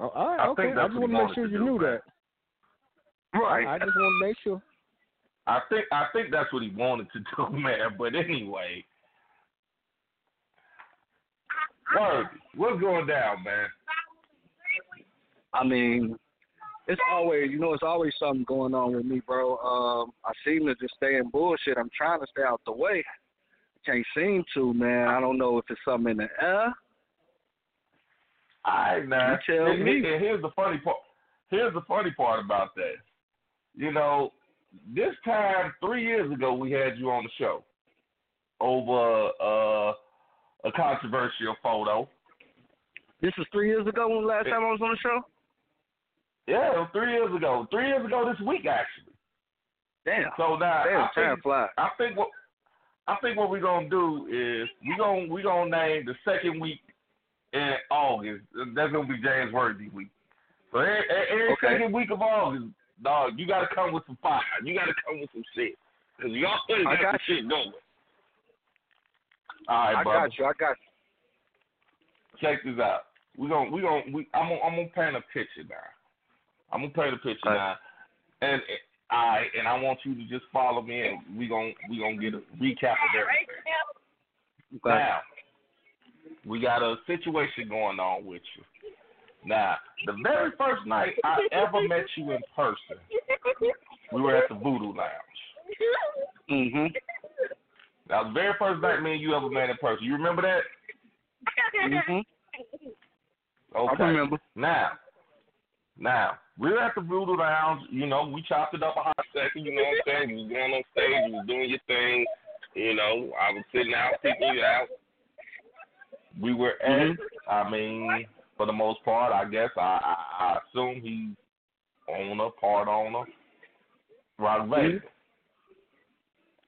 Oh, all right, I okay. think I that's just what want he to make sure wanted you to do, knew man. that. Right. I just want to make sure. I think I think that's what he wanted to do, man. But anyway, Word, what's going down, man? I mean, it's always, you know, it's always something going on with me, bro. Um, I seem to just stay in bullshit. I'm trying to stay out the way. Can't seem to, man. I don't know if it's something in the air Right, now. You tell and, me. and here's the funny part. Here's the funny part about that. You know, this time three years ago, we had you on the show over uh, a controversial photo. This was three years ago when last time I was on the show. Yeah, three years ago. Three years ago this week, actually. Damn. So now Damn, I think, fly. I think what I think what we're gonna do is we gonna we gonna name the second week in August. That's gonna be Jaymes Worthy week. So every, every Okay. second week of August, dog, you gotta come with some fire. You gotta come with some shit. Cause y'all still got, got some shit going. All right, I brother. got you. I got you. Check this out. We gonna we gonna we I'm gonna, I'm gonna paint a picture now. I'm gonna paint a picture Okay. now, and I and I want you to just follow me, and we gonna we gonna get a recap of everything. Now, we got a situation going on with you. Now, the very first night I ever met you in person, we were at the Voodoo Lounge. Mhm. That was the very first night me and you ever met in person. You remember that? Mhm. Okay. I remember. Now, now we were at the Voodoo Lounge. You know, we chopped it up a hot second. You know what I'm saying? You was going on stage. You was doing your thing. You know, I was sitting out, picking you out. We were at. I mean, for the most part, I guess I I, I assume he's owner, part owner, Rock Vegas.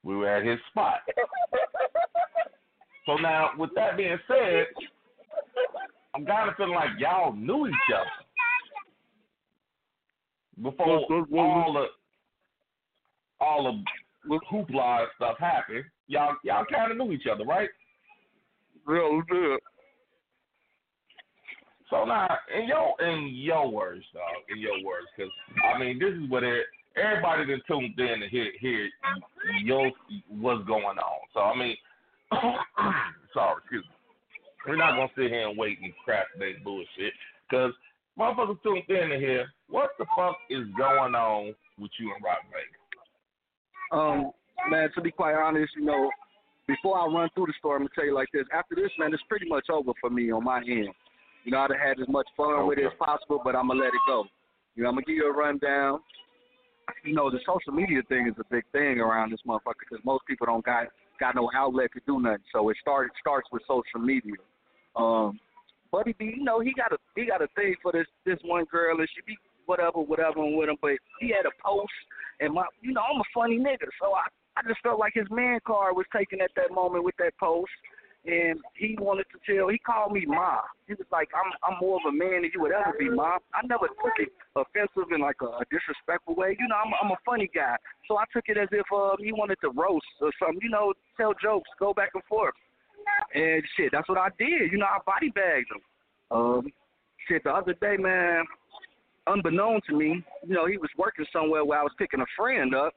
We were at his spot. So now, with that being said, I'm kind of feeling like y'all knew each other before all the all the hoopla stuff happened. Y'all y'all kind of knew each other, right? Real good. So now, in your in your words, dog, in your words, because I mean, this is what it, everybody that tuned in to hear hear your what's going on. So I mean, sorry, excuse me. We're not gonna sit here and wait and crap that bullshit, because motherfuckers tuned in to hear what the fuck is going on with you and Rock Vegas. Um, man, to be quite honest, you know, before I run through the story, I'm gonna tell you like this. After this, man, it's pretty much over for me on my end. You know, I'd have had as much fun with it as possible, but I'm gonna let it go. You know, I'm gonna give you a rundown. You know, the social media thing is a big thing around this motherfucker because most people don't got got no outlet to do nothing. So it started starts with social media. Um, Buddy B, you know, he got a he got a thing for this this one girl, and she be whatever, whatever, with him. But he had a post, and my, you know, I'm a funny nigga, so I I just felt like his man card was taken at that moment with that post, and he wanted to tell. He called me ma. He was like, I'm I'm more of a man than you would ever be, ma. I never took it offensive in like a, disrespectful way. You know, I'm I'm a funny guy, so I took it as if uh, he wanted to roast or something. You know, tell jokes, go back and forth. And shit, that's what I did. You know, I body bagged him. Um, shit, the other day, man, unbeknown to me, you know, he was working somewhere where I was picking a friend up.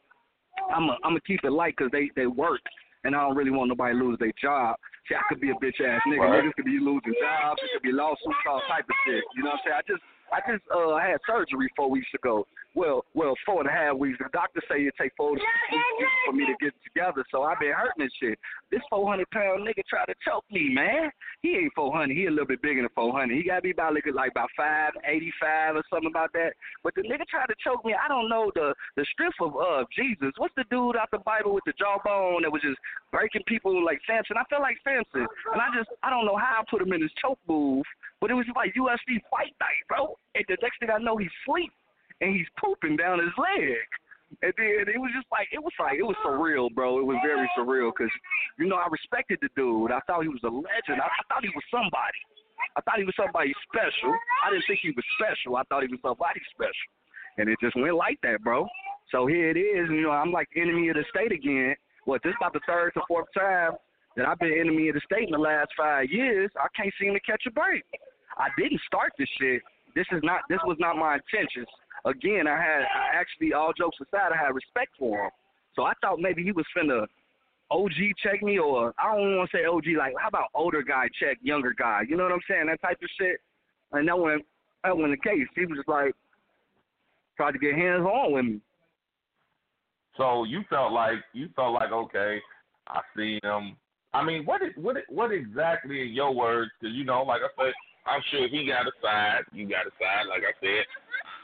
I'm a, I'm gonna keep it light 'cause they they work, and I don't really want nobody to lose their job. See, I could be a bitch ass nigga. Right. Niggas could be losing jobs. It could be lawsuits, all type of shit. You know what I'm saying? I just I just uh had surgery four weeks ago. Well, well, four and a half weeks. The doctor say it take four to six weeks for me to get together. So I've been hurting this shit. This 400 pound nigga tried to choke me, man. He ain't 400. He a little bit bigger than 400. He got to be about like, like about 585 or something about that. But the nigga tried to choke me. I don't know the the strength of uh Jesus. What's the dude out the Bible with the jawbone that was just breaking people like Samson? I feel like Samson, and I just I don't know how I put him in his choke move, but it was like UFC fight night, bro. And the next thing I know, he's asleep and he's pooping down his leg. And then it was just like it was like it was surreal, bro. It was very surreal because you know I respected the dude. I thought he was a legend. I, I thought he was somebody. I thought he was somebody special. I didn't think he was special. I thought he was somebody special. And it just went like that, bro. So here it is. You know, I'm like enemy of the state again. What, this about the third to fourth time that I've been enemy of the state in the last five years. I can't seem to catch a break. I didn't start this shit. This is not. This was not my intentions. Again, I had I actually, all jokes aside, I had respect for him. So I thought maybe he was finna OG check me, or I don't want to say OG. Like, how about older guy check younger guy? You know what I'm saying? That type of shit. And that wasn't that wasn't the case. He was just like tried to get hands on with me. So you felt like you felt like okay, I see him. I mean, what what what exactly in your words? Because you know, like I said, I'm sure he got a side. You got a side. Like I said,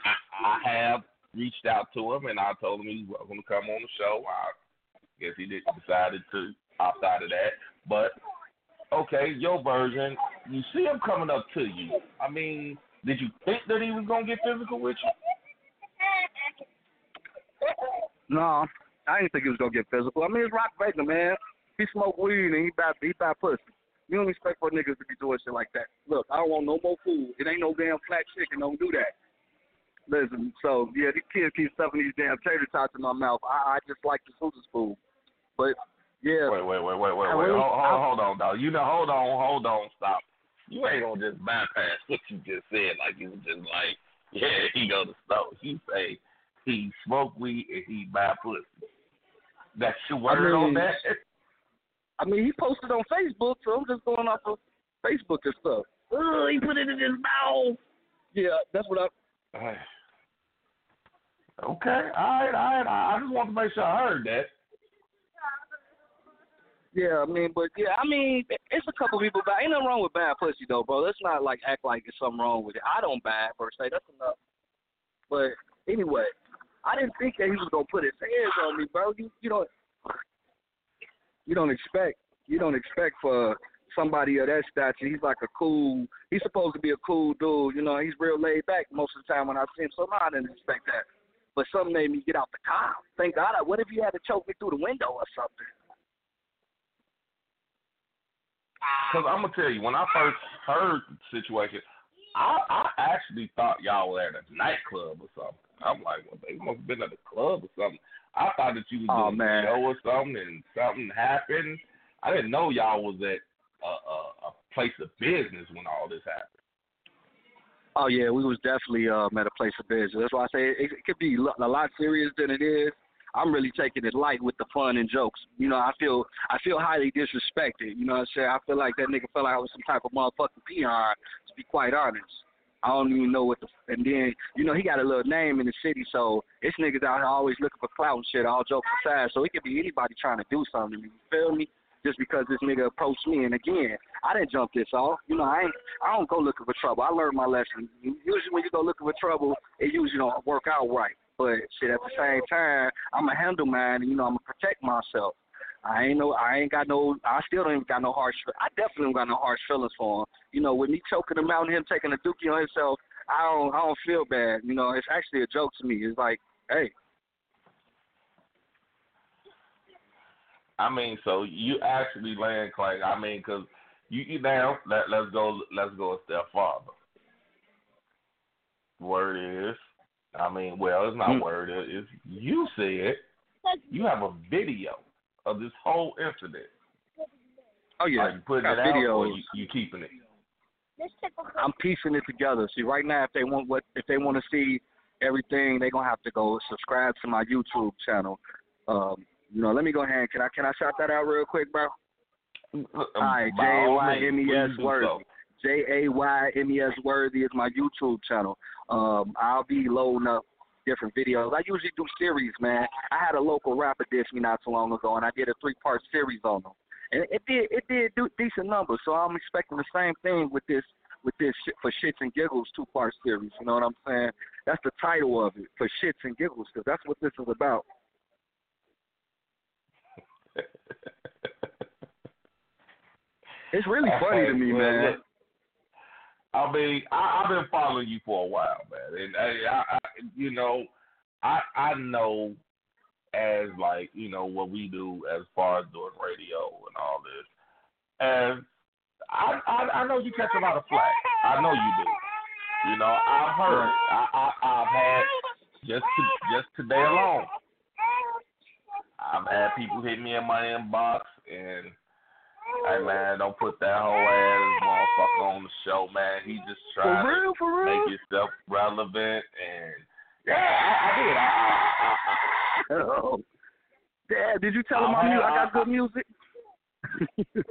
I, I have reached out to him and I told him he's welcome to come on the show. I guess he did decided to opt out of that. But okay, your version. You see him coming up to you. I mean, did you think that he was gonna get physical with you? No, I didn't think he was gonna get physical. I mean, it's Rock Baker, man. He smoke weed and he buy he buy pussy. You don't expect for niggas to be doing shit like that. Look, I don't want no more food. It ain't no damn flat chicken. Don't do that. Listen, so yeah, these kids keep stuffing these damn tater tots in my mouth. I, I just like the Hooters food, but yeah. Wait, wait, wait, wait, wait, I wait. really- hold, I- hold, hold on, dog. You know, hold on, hold on, stop. You ain't gonna just bypass what you just said, like you was just like, yeah, he go to stove. You say he smoke weed and he buy pussy. That's your word on mean, that. I mean, he posted on Facebook, so I'm just going off of Facebook and stuff. Oh, he put it in his mouth. Yeah, that's what I. Hey. Okay, all right, all right. I I just want to make sure I heard that. Yeah, I mean, but yeah, I mean, it's a couple people, but ain't nothing wrong with bad pussy though, bro. Let's not like act like there's something wrong with it. I don't buy it per se. That's enough. But anyway, I didn't think that he was gonna put his hands on me, bro. You you don't you don't expect you don't expect for somebody of that stature. He's like a cool. He's supposed to be a cool dude. You know, he's real laid back most of the time when I see him. So no, I didn't expect that. But something made me get out the car. Thank God. I, what if you had to choke me through the window or something? Because I'm gonna tell you, when I first heard the situation, I I actually thought y'all were at a nightclub or something. I'm like, well, they must have been at a club or something. I thought that you was Oh, doing man. a show or something, and something happened. I didn't know y'all was at a, a, a place of business when all this happened. Oh yeah, we was definitely um, at a place of business. That's why I say it, it could be a lot serious than it is. I'm really taking it light with the fun and jokes. You know, I feel I feel highly disrespected. You know what I'm saying? I feel like that nigga felt like I was some type of motherfucking peon. To be quite honest, I don't even know what the. And then you know he got a little name in the city, so it's niggas out here always looking for clout and shit. All jokes aside, so it could be anybody trying to do something. You feel me? Just because this nigga approached me, and again, I didn't jump this off. You know, I ain't. I don't go looking for trouble. I learned my lesson. Usually, when you go looking for trouble, it usually don't work out right. But shit, at the same time, I'm a handle man, and you know, I'm gonna protect myself. I ain't no, I ain't got no, I still don't even got no harsh. I definitely don't got no harsh feelings for him. You know, with me choking him out and him taking a dookie on himself, I don't, I don't feel bad. You know, it's actually a joke to me. It's like, hey, I mean, so you actually land claim. I mean, because you, you now let let's go let's go a step farther. Word is, I mean, well, it's not Hmm. word. It's you said you have a video of this whole incident. oh yeah, Are you putting got it out or you, you keeping it? I'm piecing it together. See, right now, if they want what, if they want to see everything, they're gonna have to go subscribe to my YouTube channel. Um, you know, let me go ahead. Can I can I shout that out real quick, bro? All right, J By A all Y means, M E please S do Worthy. so. J A Y M E S Worthy is my YouTube channel. Um, I'll be loading up different videos. I usually do series, man. I had a local rapper diss me not too long ago, and I did a three part series on them, and it did it did do decent numbers. So I'm expecting the same thing with this with this shit for shits and giggles two part series. You know what I'm saying? That's the title of it for shits and giggles because that's what this is about. It's really funny to me, man. I mean, I, I've been following you for a while, man, and I, I, I, you know, I I know as like you know what we do as far as doing radio and all this, and I I, I know you catch a lot of flack. I know you do. You know, I've heard. I, I I've had just to, just today alone. I've had people hit me in my inbox and Hey man, don't put that whole ass motherfucker on the show, man. He just For trying real, for to make himself relevant and yeah, I, I did. I, I, I, Oh. Dad, did you tell him I I, I have- got good music?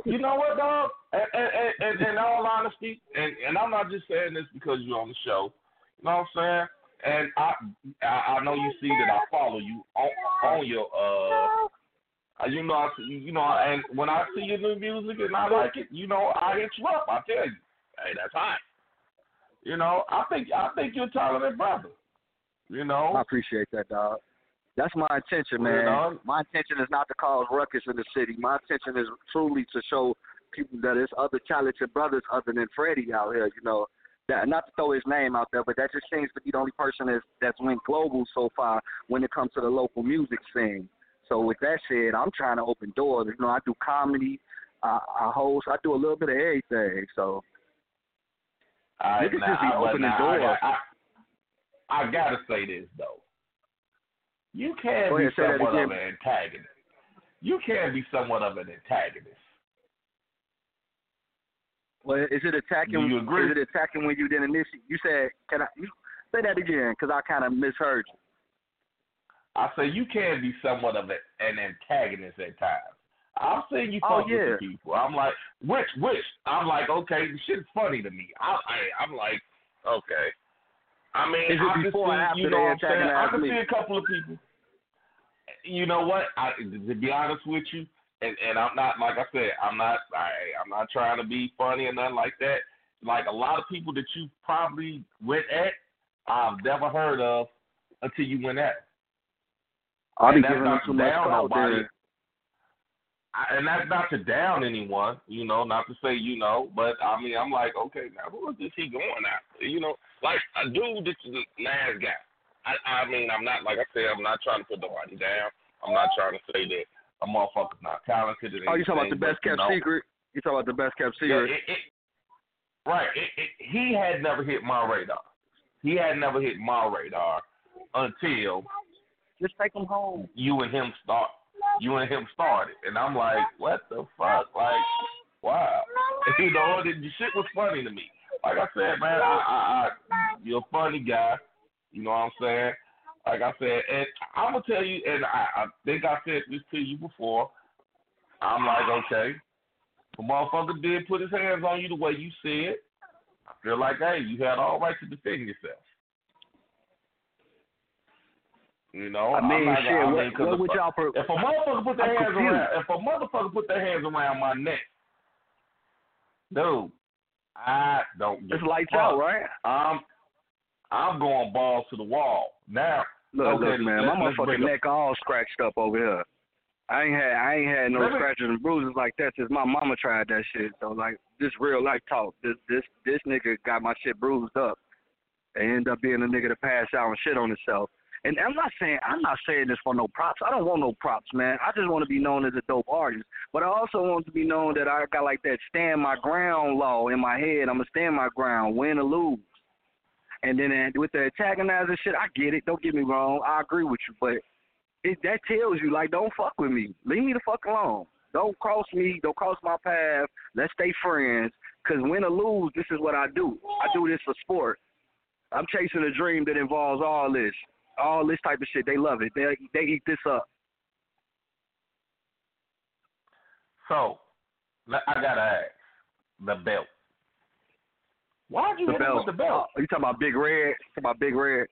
you know what, dog? And, and, and, and in all honesty, and, and I'm not just saying this because you're on the show. You know what I'm saying? And I, I, I know you see that I follow you on, on your uh. Uh, You know, I, you know, and when I see your new music and I like it, you know, I hit you up. I tell you, hey, that's hot. You know, I think I think you're a talented brother. You know, I appreciate that, dog. That's my intention, man. You know? My intention is not to cause ruckus in the city. My intention is truly to show people that there's other talented brothers other than Freddie out here. You know, that not to throw his name out there, but that just seems to be the only person that's that's went global so far when it comes to the local music scene. So with that said, I'm trying to open doors. You know, I do comedy, I, I host, I do a little bit of everything. So I, niggas just be opening doors. I, I, I gotta say this though. You can Go be ahead, somewhat of an antagonist. You can be somewhat of an antagonist. Well, is it attacking? Do you agree? Is it attacking when you didn't initiate? You said, can I you say that again? Because I kind of misheard you. I say you can be somewhat of a, an antagonist at times. I've seen you Oh, fuck yeah. with people. I'm like, which, which? I'm like, okay, the shit's funny to me. I, I, I'm like, okay. I mean, Is it I can before or see, after you know what I'm saying? I can see a couple of people. You know what? I, to be honest with you, and and I'm not like I said, I'm not, I, I'm not trying to be funny or nothing like that. Like a lot of people that you probably went at, I've never heard of until you went at. I'll be And that's giving them too to much down clout nobody. there. I, and that's not to down anyone, you know, not to say you know, but I mean, I'm like, okay, now who is this he going after? You know, like a dude that's the last guy. I, I mean, I'm not like I said, I'm not trying to put nobody down. I'm not trying to say that a motherfucker's not talented. Oh, you talking about the best but, you kept know, secret? You talking about the best kept Yeah, secret? it, it, right. It, it, he had never hit my radar. He had never hit my radar until Just take them home. you and him start you and him started and I'm like, What the fuck? Like, wow. You know, the, the shit was funny to me. Like I said, man, I, I, I you're a funny guy. You know what I'm saying? Like I said, and I'm gonna tell you, and I, I think I said this to you before. I'm like, okay, the motherfucker did put his hands on you the way you said. I feel like, hey, you had all right to defend yourself. You know, I mean, shit. gonna- what, what would a- y'all? Pro- if a motherfucker put their I'm hands confused. around, if a motherfucker put their hands around my neck, dude, I don't it's lights out, right? I'm, I'm going balls to the wall now. Look, Okay, look, man, my motherfucking neck all scratched up over here. I ain't had I ain't had no me- scratches and bruises like that since my mama tried that shit. So like this real life talk. This this this nigga got my shit bruised up and ended up being a nigga to pass out and shit on himself. And I'm not saying I'm not saying this for no props. I don't want no props, man. I just want to be known as a dope artist. But I also want to be known that I got like that stand my ground law in my head. I'm gonna stand my ground, win or lose. And then with the antagonizing shit, I get it. Don't get me wrong. I agree with you, but it, that tells you like, don't fuck with me. Leave me the fuck alone. Don't cross me. Don't cross my path. Let's stay friends. Cause win or lose, this is what I do. I do this for sport. I'm chasing a dream that involves all this, all this type of shit. They love it. They they eat this up. So, I gotta ask, the belt. Why'd you The hit belt. with the belt? Oh, you talking about Big Red? Talking about Big Red?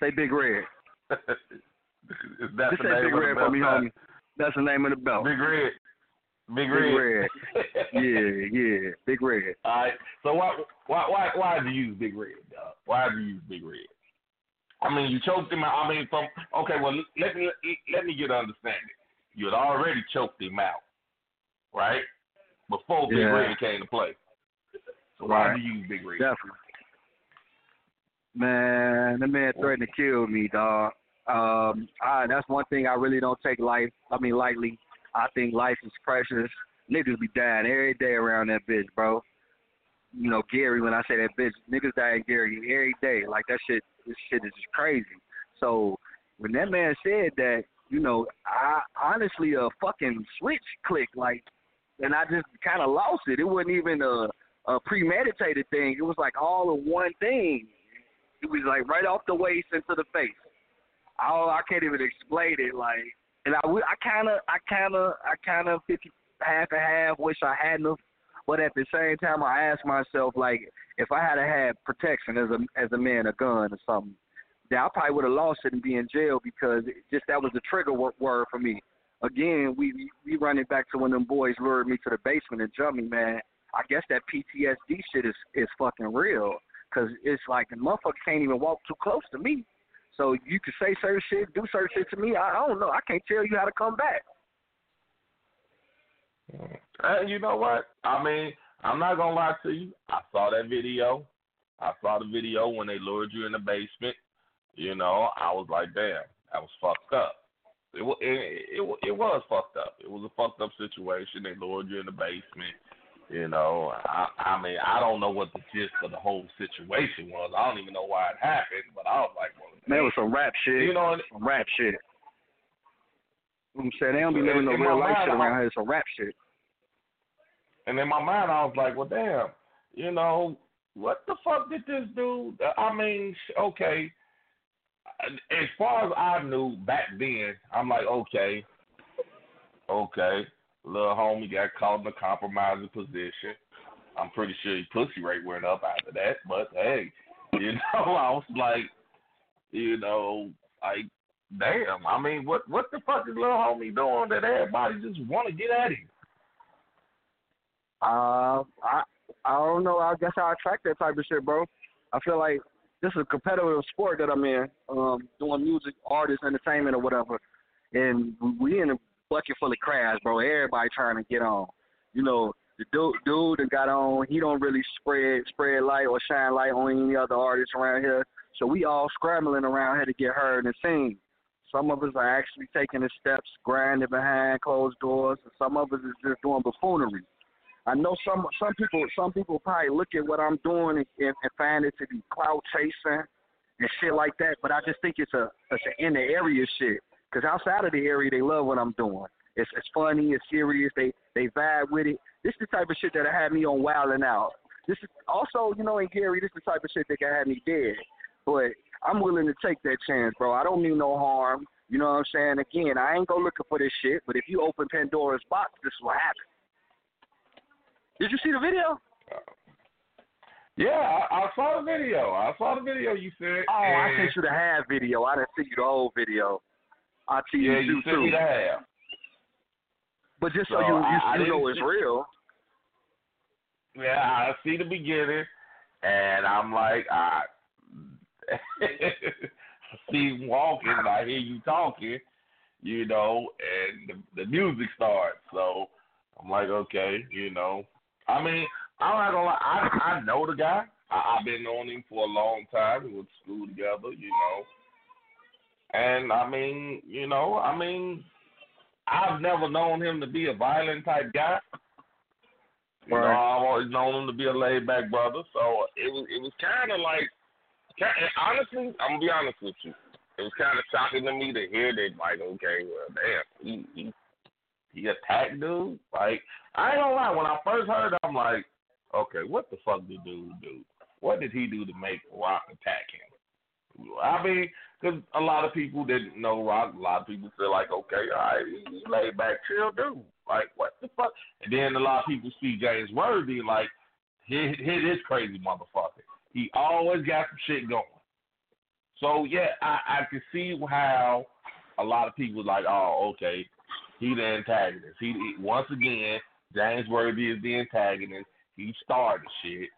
Say Big Red. Is that Just the say name Big Red for me, homie. That's the name of the belt. Big Red. Big Big Red. Yeah, yeah. Big Red. All right. So why why why why did you use Big Red? Dog? Why did you use Big Red? I mean, you choked him out. I mean, from okay. Well, let me let me get an understanding. You had already choked him out, right? Before Big Yeah. Red came to play. So why Right. did you use Big Red? Definitely. Man, that man threatened to kill me, dog. Um, I, that's one thing I really don't take life. I mean, lightly. I think life is precious. Niggas be dying every day around that bitch, bro. You know, Gary. When I say that bitch, niggas die in Gary every day. Like that shit. This shit is just crazy. So when that man said that, you know, I honestly a fucking switch clicked. Like, and I just kind of lost it. It wasn't even a a premeditated thing. It was like all in one thing. It was like right off the waist into the face. I I can't even explain it. Like, and I I kind of I kind of I kind of fifty half and half wish I hadn't have. But at the same time, I ask myself like, if I had had protection as a as a man, a gun or something, then I probably would have lost it and be in jail because it just that was the trigger word for me. Again, we we running back to when them boys lured me to the basement and jumped me, man. I guess that PTSD shit is is fucking real. Cause it's like the motherfucker can't even walk too close to me. So you can say certain shit, do certain shit to me. I, I don't know. I can't tell you how to come back. And you know what? I mean, I'm not gonna lie to you. I saw that video. I saw the video when they lured you in the basement. You know, I was like, damn, that was fucked up. It was it, it, it was fucked up. It was a fucked up situation. They lured you in the basement. You know, I I mean, I don't know what the gist of the whole situation was. I don't even know why it happened, but I was like, well, Man, it was some rap shit. you know, some rap shit. You know what I'm saying they don't be living no real life mind, shit around here. It's some rap shit. And in my mind, I was like, well, damn, you know, what the fuck did this do? I mean, okay. As far as I knew back then, I'm like, okay, okay, little homie got caught in a compromising position. I'm pretty sure his pussy rate went up after that, but hey, you know, I was like, you know, like, damn. I mean, what what the fuck is little homie doing that everybody just want to get at him? Uh, I I don't know. I guess I attract that type of shit, bro. I feel like this is a competitive sport that I'm in, um, doing music, artists, entertainment, or whatever. And we in a bucket full of crabs, bro. Everybody trying to get on. You know, the dude, dude that got on, he don't really spread spread light or shine light on any other artists around here. So we all scrambling around here to get heard and seen. Some of us are actually taking the steps, grinding behind closed doors, and some of us is just doing buffoonery. I know some some people some people probably look at what I'm doing and, and, find it to be clout chasing and shit like that, but I just think it's a it's an in the area shit. Cause outside of the area, they love what I'm doing. It's it's funny, it's serious. They they vibe with it. This is the type of shit that had me on wilding out. This is also, you know, in Gary, this is the type of shit that can have me dead. But I'm willing to take that chance, bro. I don't mean no harm. You know what I'm saying? Again, I ain't go looking for this shit, but if you open Pandora's box, this will happen. Did you see the video? Yeah, I, I saw the video. I saw the video you said. Oh, I sent you the half video. I didn't see you the whole video. I see Yeah, you you too. me the half. But just so So, you you, I- I know it's real. Yeah, I see the beginning, and I'm like, I see him walking, and I hear you talking, you know, and the, the music starts. So I'm like, okay, you know. I mean, I'm not gonna lie, I I know the guy. I, I've been knowing him for a long time. We went to school together, you know. And I mean, you know, I mean, I've never known him to be a violent type guy. You know, Right. I've always known him to be a laid back brother. So it was it was kind of like, honestly, I'm gonna be honest with you. It was kind of shocking to me to hear that, like, okay, well, damn, he he, he attacked dude. Like, I ain't gonna lie, when I first heard, it, I'm like, okay, what the fuck did dude do? What did he do to make Rock attack him? I mean, because a lot of people didn't know Rock. A lot of people feel like, okay, all right, he, laid back, chill dude. Like, what the fuck? And then a lot of people see Jaymes Worthy like, hit, hit this crazy motherfucker. He always got some shit going. So yeah, I, I can see how a lot of people like, oh, okay, he the antagonist. He, he once again, Jaymes Worthy is the antagonist. He started shit.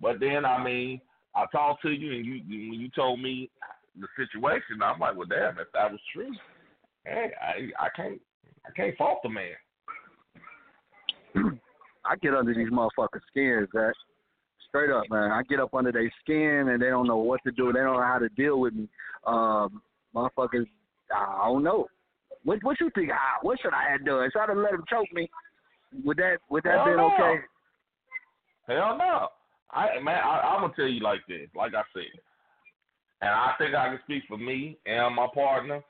But then, I mean, I talked to you, and you when you told me the situation, I'm like, well, damn, if that was true, hey, I I can't I can't fault the man. I get under these motherfuckers' skins, Zach. Straight up, man. I get up under their skin and they don't know what to do. They don't know how to deal with me. Um, motherfuckers, I don't know. What what you think? Ah, what should I have done? Should I have let them choke me? Would that would that Hell been no. okay? Hell no. I man, I, I'm gonna tell you like this, like I said, and I think I can speak for me and my partner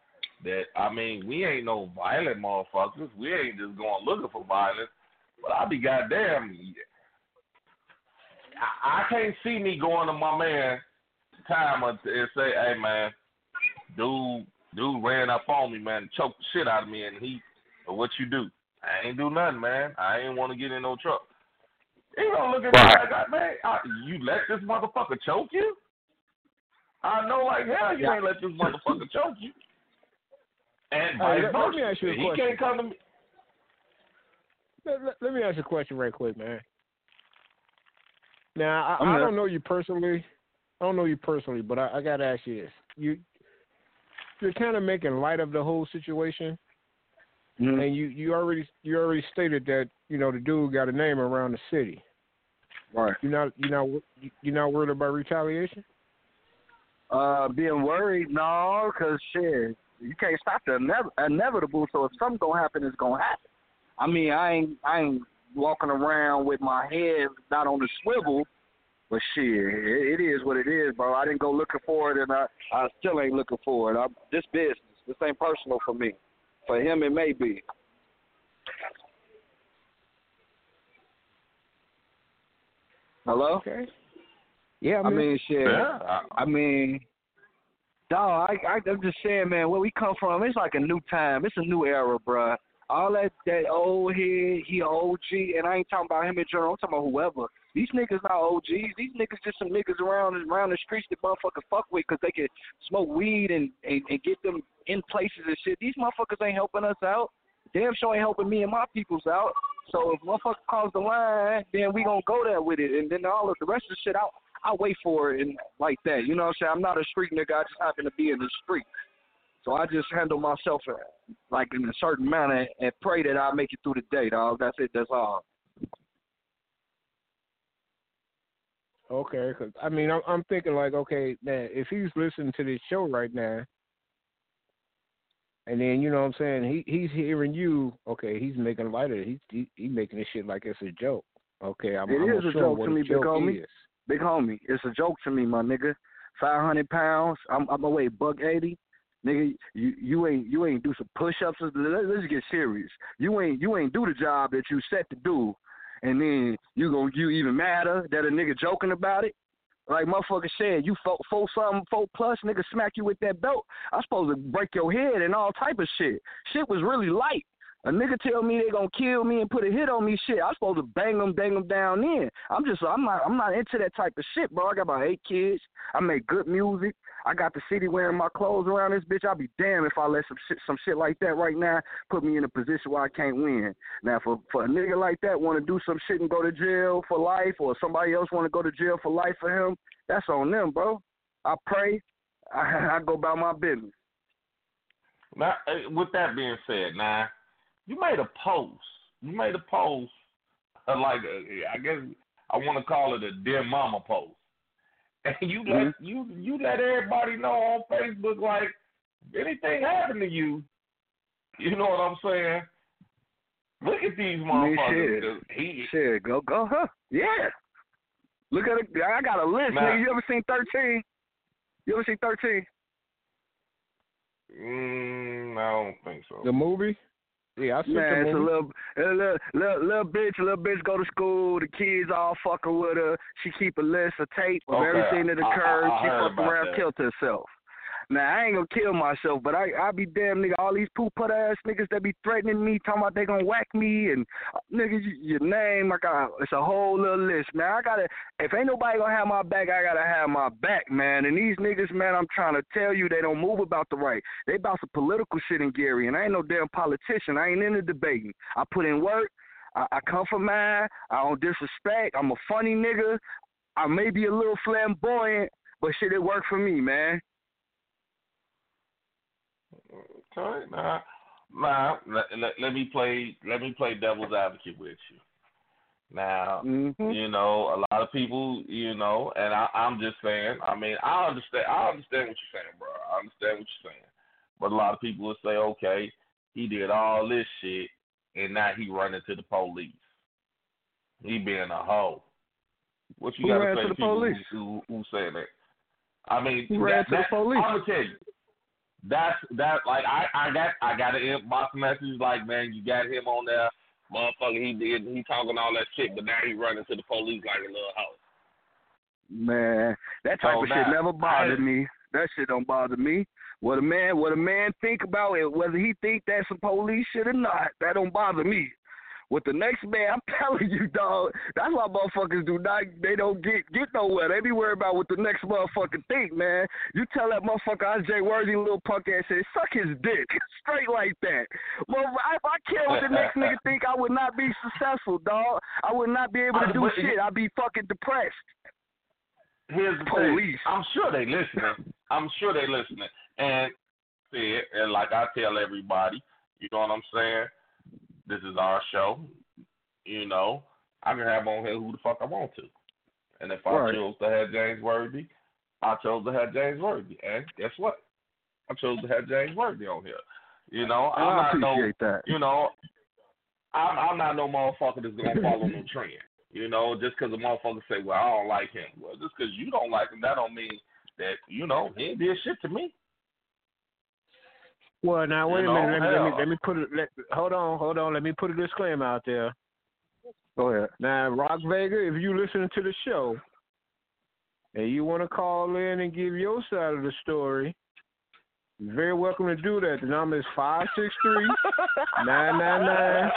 that I mean we ain't no violent motherfuckers. We ain't just going looking for violence. But I be goddamn. I, I can't see me going to my man time and say, hey man, dude, dude ran up on me, man, and choked the shit out of me, and he, what you do? I ain't do nothing, man. I ain't want to get in no trouble. He gonna look at me Right. like, man, I, you let this motherfucker choke you? I know like hell you Yeah. ain't let this motherfucker choke you. And vice let versa. me ask you a he question. can't come to me. Let, let, let me ask you a question right quick, man. Now, I, I don't know you personally, I don't know you personally, but I, I gotta ask you this: you you're kind of making light of the whole situation, Mhm. and you you already you already stated that you know the dude got a name around the city. Right. You're not you're not you're not worried about retaliation. Uh, being worried, no, because shit, you can't stop the inev- inevitable. So if something gonna happen, it's gonna happen. I mean, I ain't, I ain't walking around with my head not on the swivel, but shit, it, it is what it is, bro. I didn't go looking for it, and I, I still ain't looking for it. I, this business, this ain't personal for me. For him, it may be. Hello. Okay. Yeah, I mean, shit. Yeah, I- I mean, dog, I, I I'm just saying, man, where we come from, it's like a new time. It's a new era, bruh. All that that old head, he OG, and I ain't talking about him in general. I'm talking about whoever. These niggas not OGs. These niggas just some niggas around around the streets that motherfuckers fuck with because they can smoke weed and, and and get them in places and shit. These motherfuckers ain't helping us out. Damn sure ain't helping me and my peoples out. So if motherfucker calls the line, then we gonna go there with it, and then all of the rest of the shit, I'll I'll wait for it and like that. You know what I'm saying? I'm not a street nigga. I just happen to be in the street. So I just handle myself uh, like in a certain manner and pray that I make it through the day, dog. That's it. That's all. Okay, cause I mean, I'm, I'm thinking like, okay, man, if he's listening to this show right now, and then you know what I'm saying, he he's hearing you. Okay, he's making light of it. He's he, he making this shit like it's a joke. Okay, I'm, It I'm is a joke to me, big joke homie. is. Big homie, it's a joke to me, my nigga. Five hundred pounds. I'm I'm away buck eighty. Nigga, you you ain't you ain't do some push ups. Let's, let's get serious. You ain't you ain't do the job that you set to do, and then you gon' you even matter that a nigga joking about it. Like motherfucker said, you four, four something, four plus, nigga smack you with that belt. I'm supposed to break your head and all type of shit. Shit was really light. A nigga tell me they gonna kill me and put a hit on me, shit. I'm supposed to bang them, bang them down in. I'm just, I'm not, I'm not into that type of shit, bro. I got about eight kids. I make good music. I got the city wearing my clothes around this bitch. I'll be damned if I let some shit, some shit like that right now put me in a position where I can't win. Now, for for a nigga like that want to do some shit and go to jail for life, or somebody else want to go to jail for life for him, that's on them, bro. I pray. I, I go about my business. Now, uh, with that being said, now you made a post. You made a post, uh, like a, I guess I want to call it a dear mama post, and you let you you let everybody know on Facebook like if anything happened to you, you know what I'm saying. Look at these I motherfuckers. shit. 'cause He, Shit, go go, huh? Yeah. Look at it. I got a list, Nah. nigga. You ever seen thirteen? You ever seen thirteen? mm, I don't think so. The movie? Yeah, I seen Man, it's a little, a little, little, little bitch. A little bitch go to school. The kids all fucking with her. She keep a list, a tape of Okay, everything that I- I- I she fucked around, that. killed herself. Now I ain't gonna kill myself, but I I be damn nigga. All these poop put ass niggas that be threatening me, talking about they gonna whack me and uh, niggas y- your name. I got it's a whole little list, man. I gotta if ain't nobody gonna have my back, I gotta have my back, man. And these niggas, man, I'm trying to tell you, they don't move about the right. They about some political shit in Gary, and I ain't no damn politician. I ain't into debating. I put in work. I, I come from mine. I don't disrespect. I'm a funny nigga. I may be a little flamboyant, but shit, it worked for me, man. Okay, now, now let, let, let me play let me play devil's advocate with you. Now, Mm-hmm. you know, a lot of people, you know, and I, I'm just saying. I mean, I understand. I understand what you're saying, bro. I understand what you're saying. But a lot of people will say, okay, he did all this shit, and now he running to the police. He being a hoe. What you Who got to say to the people police? who, who, who say that? I mean, Who ran that, to the police? I'm gonna tell you. That's that. Like I, I got, I got an inbox message like, man, you got him on there, motherfucker. He did, he talking all that shit, but now he running to the police like a little hoe. Man, that type So of shit never bothered I- me. That shit don't bother me. What a man, what a man think about it, whether he think that's some police shit or not, that don't bother me. With the next man, I'm telling you, dog. That's why motherfuckers do not. They don't get get nowhere. They be worried about what the next motherfucker think, man. You tell that motherfucker I Jay Worthy, little punk ass, said suck his dick straight like that. Well, if I care what the next nigga think, I would not be successful, dog. I would not be able to uh, do but- shit. I'd be fucking depressed. here's the Police. thing. I'm sure they listening. I'm sure they listening. And said, and like I tell everybody, you know what I'm saying? This is our show. You know, I can have on here who the fuck I want to. And if I chose to have Jaymes Worthy, I chose to have Jaymes Worthy. And guess what? I chose to have Jaymes Worthy on here. You know, I'm I not no appreciate that. you know, I'm, I'm not no motherfucker that's gonna follow no trend. You know, just because a motherfucker say, "Well, I don't like him," well, just because you don't like him, that don't mean that you know he ain't did shit to me. Well, now wait a minute. Let me, let me let me put it. Let, hold on, hold on. Let me put a disclaimer out there. Go ahead. Now, Rock Vega, if you listening to the show and you want to call in and give your side of the story, you're very welcome to do that. The number is five six three nine nine nine.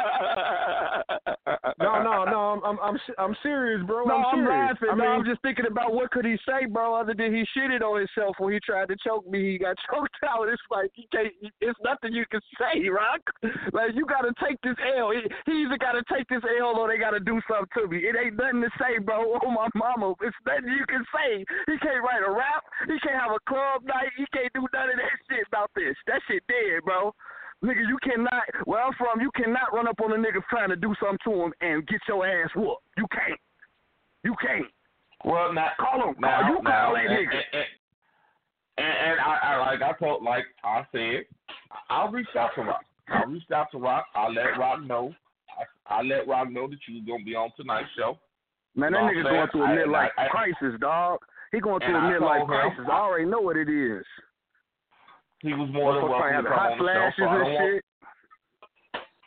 No, no, no. I'm I'm I'm, I'm serious, bro. No, I'm I'm, serious. laughing. I no, mean, I'm just thinking about what could he say, bro, other than he shitted on himself when he tried to choke me. He got choked out. It's like he can't. It's nothing you can say, Rock. Like you got to take this L. He, he either got to take this L or they got to do something to me. It ain't nothing to say, bro. Oh my mama, it's nothing you can say. He can't write a rap. He can't have a club night. He can't do none of that shit about this. That shit dead, bro. Nigga, you cannot. Where I'm from, you cannot run up on a nigga trying to do something to him and get your ass whooped. You can't. You can't. Well, now Call him. now, Call you. now, Call that and, nigga. And, and, and I, I like I told, like I said, I'll reach out to Rock. I'll reach out to Rock. I'll let Rock know. I, I'll let Rock know that you was gonna be on tonight's show. Man, that know what nigga going through a I- midlife I- I- crisis, dog. He going through a I midlife him- crisis. I already know what it is. He was more than welcome to come hot on the show. So I don't want shit.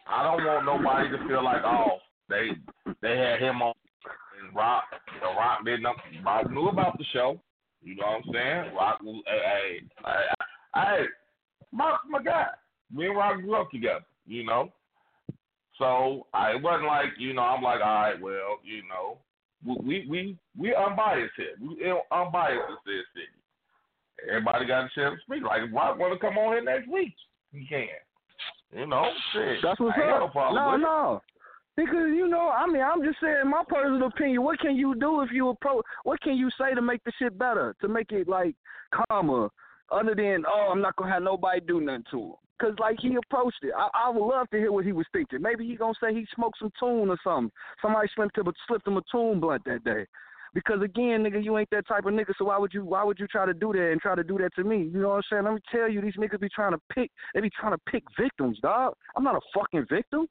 I don't want nobody to feel like oh they they had him on and Rock you know, Rock didn't know Rock knew about the show. You know what I'm saying? Rock was hey hey hey Rock's my guy. Me and Rock grew up together, you know. So I it wasn't like, you know, I'm like, all right, well, you know, we we we unbiased here. We unbiased in this city. Everybody got a chance to speak. Like if Rock wanna come on here next week, he can. You know, shit. That's what's I up. No, no, no. Because you know, I mean, I'm just saying my personal opinion. What can you do if you approach? What can you say to make the shit better? To make it like calmer, other than oh, I'm not gonna have nobody do nothing to him. Cause like he approached it. I, I would love to hear what he was thinking. Maybe he gonna say he smoked some tune or something. Somebody slipped him, slipped him a tune blunt that day. Because again, nigga, you ain't that type of nigga. So why would you why would you try to do that and try to do that to me? You know what I'm saying? Let me tell you, these niggas be trying to pick. They be trying to pick victims, dog. I'm not a fucking victim.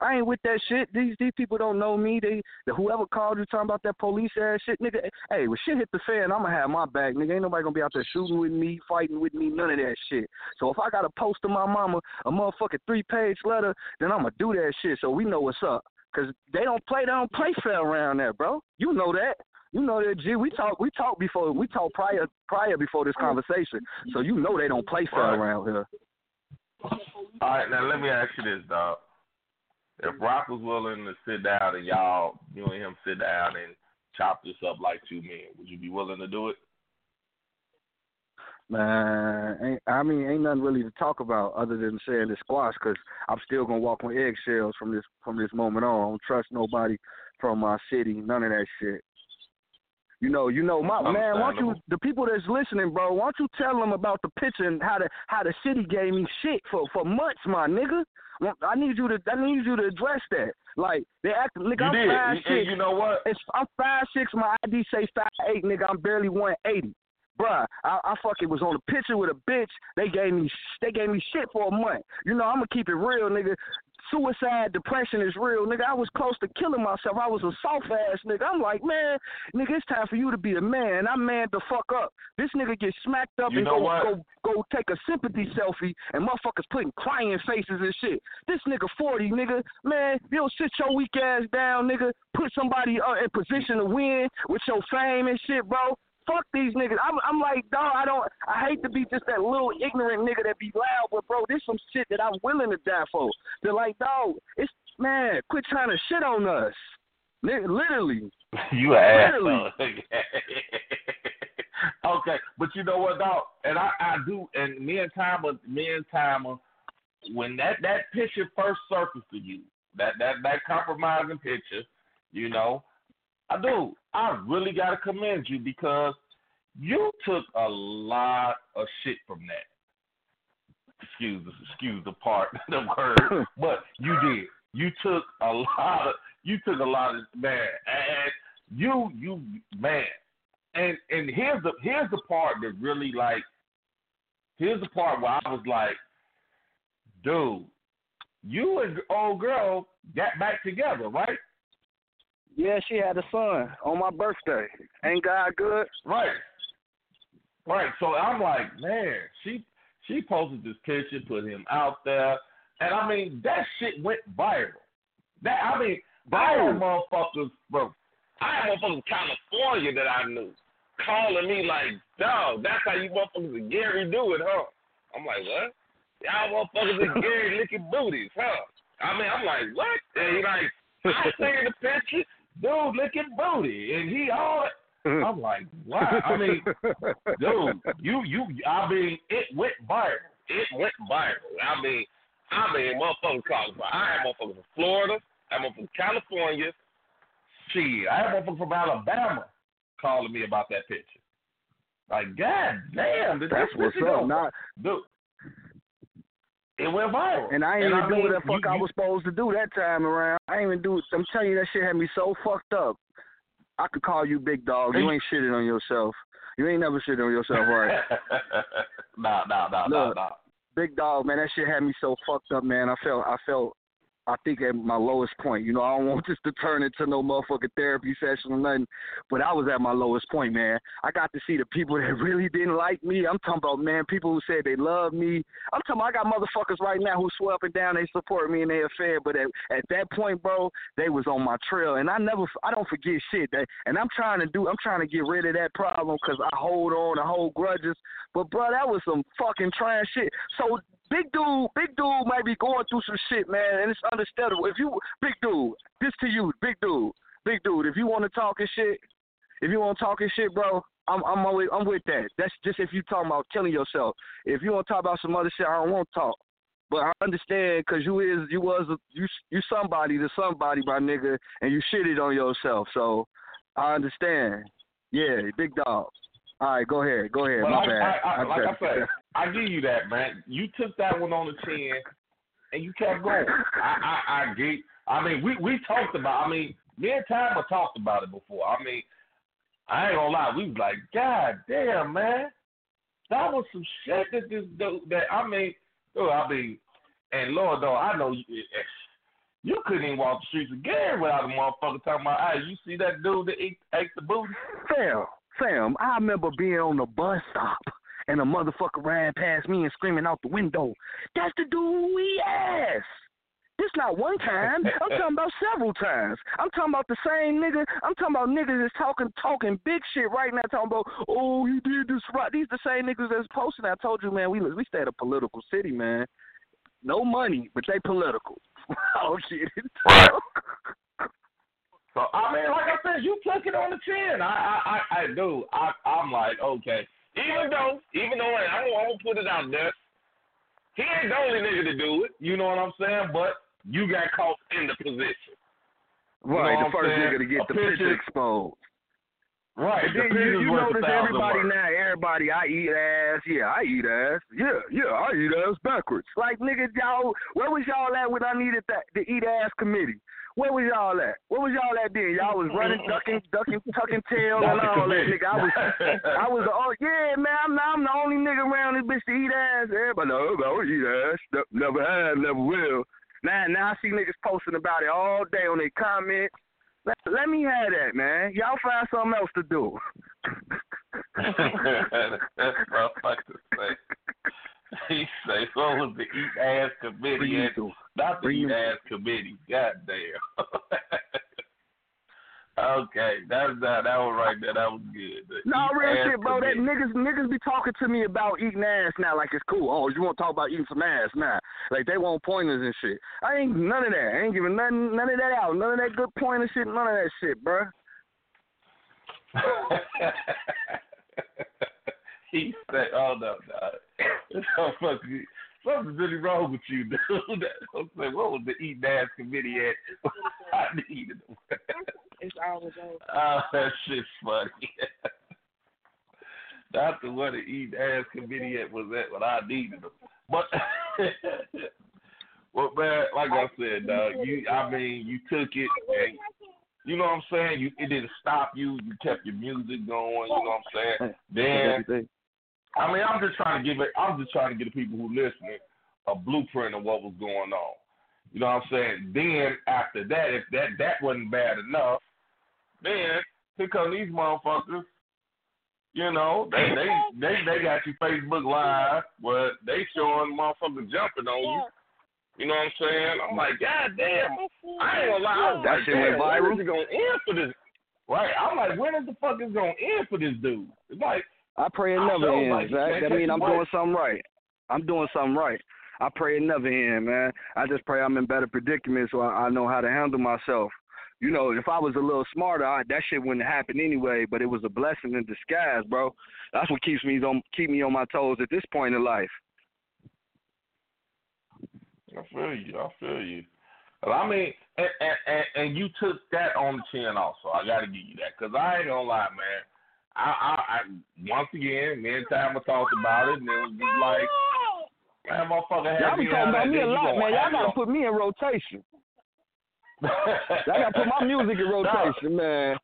I ain't with that shit. These these people don't know me. They the, whoever called you talking about that police ass shit, nigga. Hey, when shit hit the fan, I'ma have my back, nigga. Ain't nobody gonna be out there shooting with me, fighting with me, none of that shit. So if I gotta post to my mama a motherfucking three page letter, then I'ma do that shit. So we know what's up. Cause they don't play, they don't play fair around there, bro. You know that. You know that, G. We talk, we talk before, we talk prior, prior before this conversation. So you know they don't play fair Right. around here. All right, now let me ask you this, dog. If Rock was willing to sit down and y'all, you and him sit down and chop this up like two men, would you be willing to do it? Man, ain't, I mean, ain't nothing really to talk about other than saying the squash because I'm still gonna walk on eggshells from this from this moment on. I don't trust nobody from my city, none of that shit. You know, you know, my man. Why don't you, the people that's listening, bro? Why don't you tell them about the picture and how the how the city gave me shit for for months, my nigga? I need you to I need you to address that. Like they act, nigga, You I'm did. five And- six. you know what? It's I'm five six. My ID say five eight, nigga. I'm barely one eighty. Bruh, I, I fucking was on a picture with a bitch. They gave me they gave me shit for a month. You know, I'ma keep it real, nigga. Suicide, depression is real, nigga. I was close to killing myself. I was a soft ass nigga. I'm like, man, nigga, it's time for you to be a man. I'm man the fuck up. This nigga get smacked up You and go, what? go go take a sympathy selfie and motherfuckers putting crying faces and shit. This nigga 40, nigga. Man, you don't sit your weak ass down, nigga. Put somebody uh, in position to win with your fame and shit, bro. Fuck these niggas. I'm, I'm like, dog, I don't, I hate to be just that little ignorant nigga that be loud, but bro, this some shit that I'm willing to die for. They're like, dog, it's, man, quit trying to shit on us. Literally. You an asshole. okay, but you know what, dog? And I, I do. And me and Timer, me and Timer, when that that picture first surfaced to you, that that that compromising picture, you know, I do. I really gotta commend you because you took a lot of shit from that. Excuse excuse the part the word, but you did. You took a lot of you took a lot of man, and you you man, and and here's the here's the part that really like here's the part where I was like, dude, you and old girl got back together, right? Yeah, she had a son on my birthday. Ain't God good? Right. Right. So I'm like, man, she she posted this picture, put him out there, and I mean that shit went viral. That I mean, viral motherfuckers from I had motherfuckers from California that I knew calling me like, dog, that's how you motherfuckers and Gary do it, huh? I'm like, what? Y'all motherfuckers and Gary licking booties, huh? I mean, I'm like, what? And he like, I seen the picture, dude licking booty, and he all. Mm. I'm like, wow. I mean, dude, you you. I mean, it went viral. It went viral. I mean, I mean, motherfuckers calling. I have motherfuckers from Florida. I motherfuckers from California. Shit, I have motherfuckers from Alabama calling me about that picture. Like, god damn, did That's this what's up. go? Not, Dude, it went viral. and I ain't And even I do mean, what the fuck you- I was supposed to do that time around. I ain't even do. I'm telling you, that shit had me so fucked up. I could call you big dog. You ain't shitting on yourself. You ain't never shitting on yourself, right? nah, nah, nah, nah, Look. nah. big dog, man, that shit had me so fucked up, man. I felt, I felt, I think at my lowest point. You know, I don't want this to turn into no motherfucking therapy session or nothing, but I was at my lowest point, man. I got to see the people that really didn't like me. I'm talking about, man, people who said they love me. I'm talking, about, I got motherfuckers right now who swear up and down they support me and they affair, but at, at that point, bro, they was on my trail, and I never, I don't forget shit. That, and I'm trying to do, I'm trying to get rid of that problem because I hold on, I hold grudges. But bro, that was some fucking trash shit. So big dude, big dude might be going through some shit, man, and it's understandable. If you, big dude, this to you, big dude, big dude. If you want to talk and shit, if you want to talk and shit, bro, I'm I'm always, I'm with that. That's just if you talking about killing yourself. If you want to talk about some other shit, I don't want to talk. But I understand because you is you was you you somebody to somebody, my nigga, and you shitted on yourself. So I understand. Yeah, big dog. All right, go ahead, go ahead. But my I, bad. I, I, like I said- I give you that, man. You took that one on the chin, and you kept going. I, I, I get. I mean, we we talked about. I mean, me and Timer talked about it before. I mean, I ain't gonna lie. We was like, God damn, man, that was some shit that this dude. That I mean, dude, I mean, and Lord, though, I know you. You couldn't even walk the streets again without a motherfucker talking about, hey, you see that dude that ate, ate the booty? Fam, I remember being on the bus stop and a motherfucker ran past me and screaming out the window, That's the dude we asked. This not one time. I'm talking about several times. I'm talking about the same nigga. I'm talking about niggas that's talking talking big shit right now. Talking about, oh, you did this right. These the same niggas that's posting. I told you, man. We we stay at a political city, man. No money, but they political. oh shit. I mean, like I said, you took it on the chin. I, I, I, I do. I, I'm like, okay. Even though, even though I don't, I won't put it out there. He ain't the only nigga to do it. You know what I'm saying? But you got caught in the position. Right, know the first saying? nigga to get A the picture- picture exposed. Right. And the you, you notice everybody words. now, everybody, I eat ass. Yeah, I eat ass. Yeah, yeah, I eat ass backwards. Like, nigga, y'all, where was y'all at when I needed that the eat ass committee? Where was y'all at? Where was y'all at then? Y'all was running, ducking, ducking, tucking tail and the all that, nigga. I was, I was, oh yeah, man, I'm, I'm the only nigga around this bitch to eat ass. Everybody, no, I don't eat ass. Never have, never will. Now, now I see niggas posting about it all day on their comments. Let, let me have that, man. Y'all find something else to do. That's motherfucker say. He say, what was the eat ass committee? And Not the eat ass committee. God damn. okay, that's that. That was right there. That was good. The No, real shit, bro. That niggas niggas be talking to me about eating ass now like it's cool. Oh, you want to talk about eating some ass now? Like they want pointers and shit. I ain't none of that. I ain't giving none none of that out. None of that good pointer shit. None of that shit, bro. he said, "Oh no, no, something, something's really wrong with you, dude." I'm saying, what was the eat ass committee at? I needed them. It's always over. Oh, that shit's funny. That's the where the eat ass committee at was at when I needed them. But well man, like I said, dog, you I mean you took it and you know what I'm saying? You it didn't stop you, you kept your music going, you know what I'm saying? Then I mean I'm just trying to give it I'm just trying to get the people who listening a blueprint of what was going on. You know what I'm saying? Then after that, if that that wasn't bad enough, then here come these motherfuckers you know, they they they they got you Facebook Live, but they showing motherfuckers jumping on you. You know what I'm saying? I'm like, God damn, I ain't gonna lie. That shit went viral? When is it gonna end for this? Right? I'm like, when is the fuck is gonna end for this dude? It's like, I pray it never know, ends. like, That, can't that take mean I'm doing something right. I'm doing something right. I pray it never ends, man. I just pray I'm in better predicaments so I, I know how to handle myself. You know, if I was a little smarter, I, that shit wouldn't happen anyway. But it was a blessing in disguise, bro. That's what keeps me on keep me on my toes at this point in life. I feel you. I feel you. Well, I mean, and, and, and, and you took that on the chin also. I got to give you that because I ain't gonna lie, man. I, I, I once again, me and Tama talked about it, and it was just like, man, motherfucker Y'all be me talking on about me a lot, man. Y'all gotta put me in rotation. Y'all gotta put my music in rotation, man.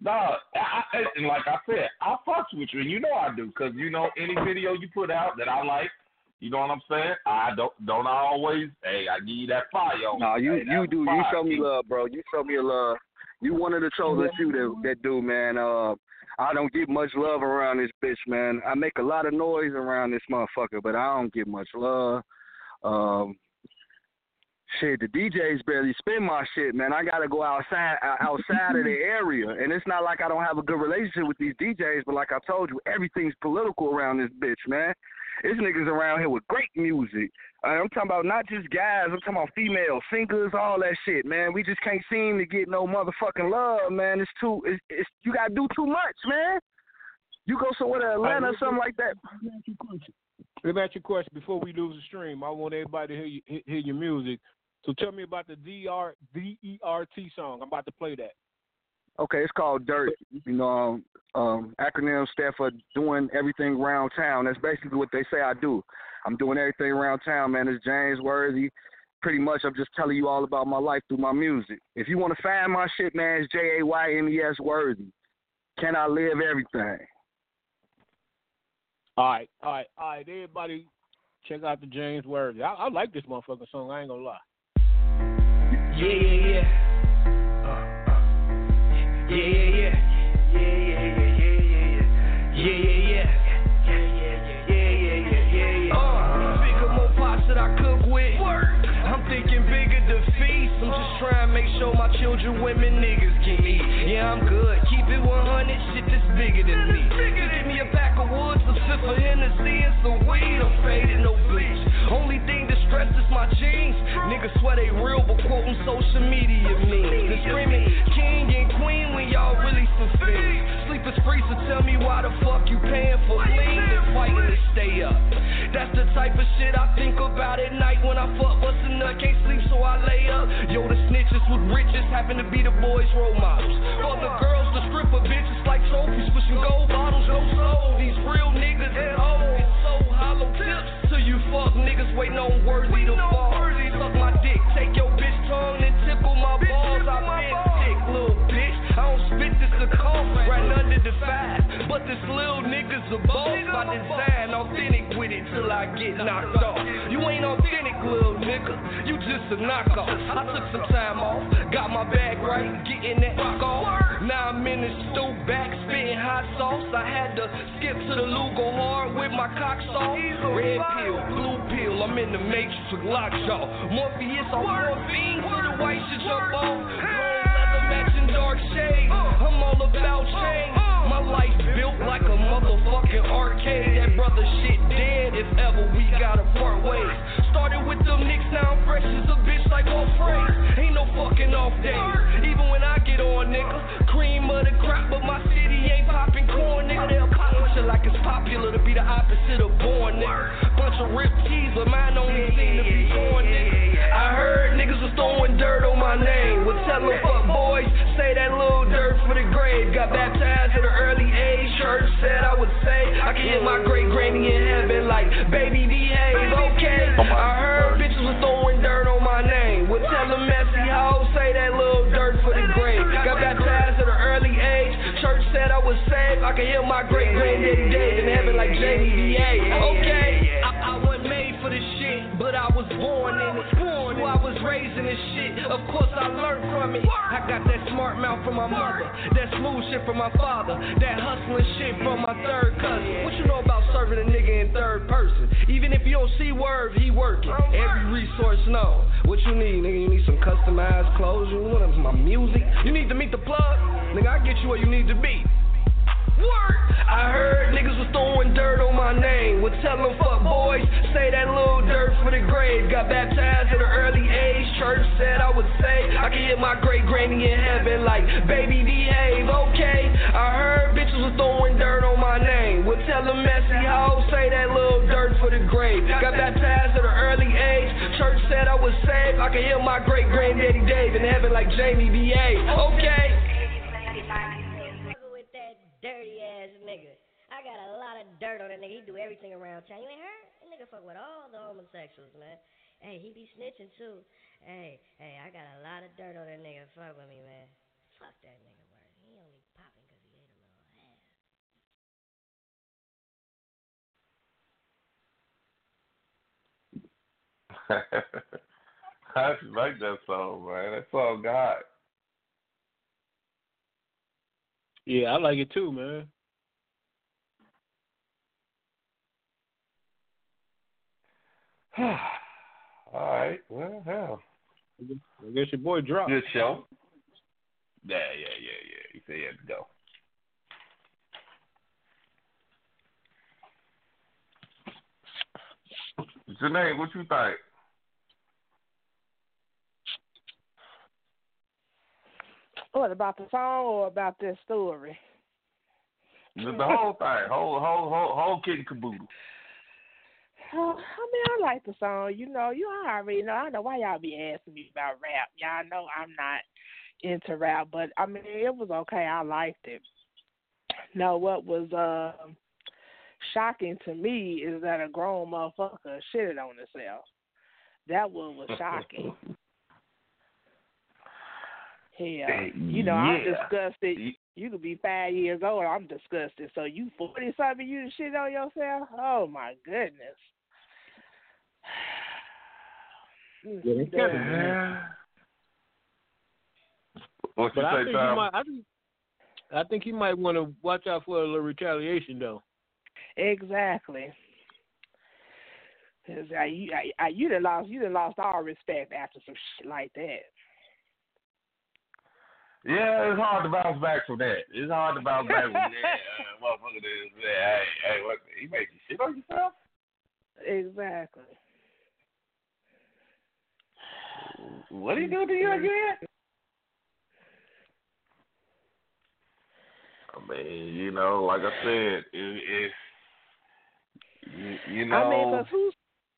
No, I, I, like I said, I fucks with you, and you know I do, cause you know any video you put out that I like, you know what I'm saying. I don't don't I always, hey, I give you that fire. No, it. you Hey, you do. You show me love, bro. You show me love. You one of the chosen few that that do, man. Uh, I don't get much love around this bitch, man. I make a lot of noise around this motherfucker, but I don't get much love. Um, shit, the DJs barely spin my shit, man. I gotta go outside outside of the area, and it's not like I don't have a good relationship with these DJs, but like I told you, everything's political around this bitch, man. There's niggas around here with great music. Uh, I'm talking about not just guys. I'm talking about female singers, all that shit, man. We just can't seem to get no motherfucking love, man. It's too. It's, it's you gotta do too much, man. You go somewhere to Atlanta or something like that. Let me ask you a question before we lose the stream. I want everybody to hear, you, hear- hear your music. So tell me about the DR, D-E-R-T song. I'm about to play that. Okay, it's called Dirt. You know, um, um, acronym stand for doing everything around town. That's basically what they say I do. I'm doing everything around town, man. It's Jaymes Worthy. Pretty much, I'm just telling you all about my life through my music. If you want to find my shit, man, it's J A Y M E S Worthy. Can I live everything? All right, all right, all right. Everybody, check out the Jaymes Worthy. I, I like this motherfucking song. I ain't gonna lie. Yeah, yeah, yeah. Yeah, yeah, yeah. Yeah, yeah, yeah, yeah, yeah, yeah. Yeah, yeah, yeah. Yeah, yeah, yeah, yeah, yeah, yeah, yeah. Bigger, more pots that I cook with. I'm thinking bigger defeats. I'm just trying to make sure my children, women, niggas can eat. Yeah, I'm good. Keep it 100. Shit that's bigger than me. You give me a pack of woods, a sip of Hennessy, and some weed. I'm faded, no bleach. Only thing that stresses my jeans. Niggas swear they real, but quoting social media memes. The screaming king and queen when y'all really some fiends. Sleepers free, so tell me why the fuck you paying for lean and fighting to stay up. That's the type of shit I think about at night when I fuck bustin' nut. Can't sleep, so I lay up. Yo, the snitches with riches happen to be the boys' role models. Fuck the girls, the stripper bitches like trophies, pushing gold bottles, no soul. These real niggas and hoes. It's so hollow tips till you fuck niggas waiting on worthy to fall. Suck my dick, take your bitch tongue and tickle my balls. I been this right under the five. But this little nigga's a boss by design, authentic with it till I get knocked off. You ain't authentic, little nigga. You just a knockoff. I took some time off, got my bag right, getting that rock off. Now I'm in the stoop back, spitting hot sauce. I had to skip to the Lugo hard with my cock sauce. Red pill, blue pill, I'm in the matrix with lockjaw. Morpheus on morphine, so the white shit jump on. Long leather matching dark shades. I'm all about change. My life built like a motherfucking arcade. That brother shit dead if ever we gotta part ways. Started with them nicks, now I'm fresh as a bitch like all phrase. Ain't no fucking off days. Even when I get on, nigga. Cream of the crop, but my city ain't popping corn, nigga. They'll pop shit like it's popular to be the opposite of born, nigga. Bunch of ripped tees, but mine only seem to be torn, nigga. I heard throwing dirt on my name. Well, tell them fuck boys, say that little dirt for the grave. Got baptized at an early age. Church said I would say I can hit my great granny in heaven like baby behave. Okay, I heard bitches was throwing dirt on my name. Would tell them messy hoes say that little dirt for the grave. Got baptized at an early age. Church said I was saved. I can hear my great granddaddy Dave in heaven like Jamie B.A. Okay, oh but I was born in it. Born, I was raised in this shit. Of course I learned from it. I got that smart mouth from my mother, that smooth shit from my father, that hustling shit from my third cousin. What you know about serving a nigga in third person? Even if you don't see words, he working. Every resource known. What you need, nigga? You need some customized clothes. You want my music? You need to meet the plug, nigga. I get you where you need to be. I heard niggas was throwing dirt on my name. Would tell them fuck boys, say that little dirt for the grave. Got baptized at an early age. Church said I would say I can my great granny in heaven like baby behave. Okay, I heard bitches was throwing dirt on my name. Would tell them messy hoes, say that little dirt for the grave. Got baptized at an early age. Church said I was saved. I can hear my great granddaddy Dave in heaven like Jamie B.A. Okay. Of dirt on that nigga. He do everything around town. You ain't heard? That nigga fuck with all the homosexuals, man. Hey, he be snitching too. Hey, hey, I got a lot of dirt on that nigga. Fuck with me, man. Fuck that nigga, word. He only popping 'cause he ate a little ass. I actually like that song, man. That song God. Yeah, I like it too, man. All right. Well, hell. I guess your boy dropped. Good show. Yeah, yeah, yeah, yeah. He said he had to go. Janae, what you think? What about the song or about this story? The, the whole thing, whole, whole, whole, whole kid and caboodle. Oh, I mean, I like the song. You know, you already know. I know why y'all be asking me about rap. Y'all know I'm not into rap, but I mean, it was okay. I liked it. Now, what was uh, shocking to me is that a grown motherfucker shitted on himself. That one was shocking. Hell, you know, I'm Yeah. disgusted. You could be five years old. I'm disgusted. So you forty something, you shit on yourself? Oh my goodness. Mm, Yeah, they kept it, dude. man. What you But I say, think might. I think, I think he might want to watch out for a little retaliation, though. Exactly. 'Cause I, you, I, I, you done lost, you done lost all respect after some shit like that. Yeah, it's hard to bounce back from that. It's hard to bounce back from that. Uh, motherfucker, this, hey, hey, what? He made you shit on yourself? Exactly. What he do to you again? I mean, you know, like I said, it, it you, you know, I mean, 'cause who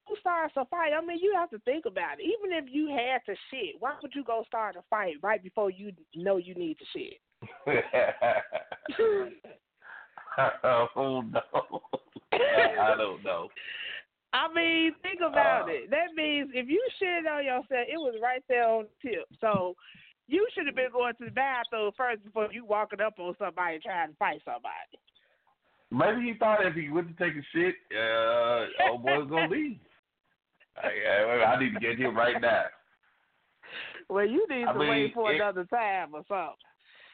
who starts a fight? I mean, you have to think about it. Even if you had to shit, why would you go start a fight right before you know you need to shit? oh no, I don't know. Mean, think about Uh. it. That means if you shit on yourself, it was right there on the tip. So you should have been going to the bathroom first before you walking up on somebody trying to fight somebody. Maybe he thought if he went to take a shit, uh, old boy's gonna leave. I, I, I need to get him right now. Well, you need I to mean, wait for it- another time or something.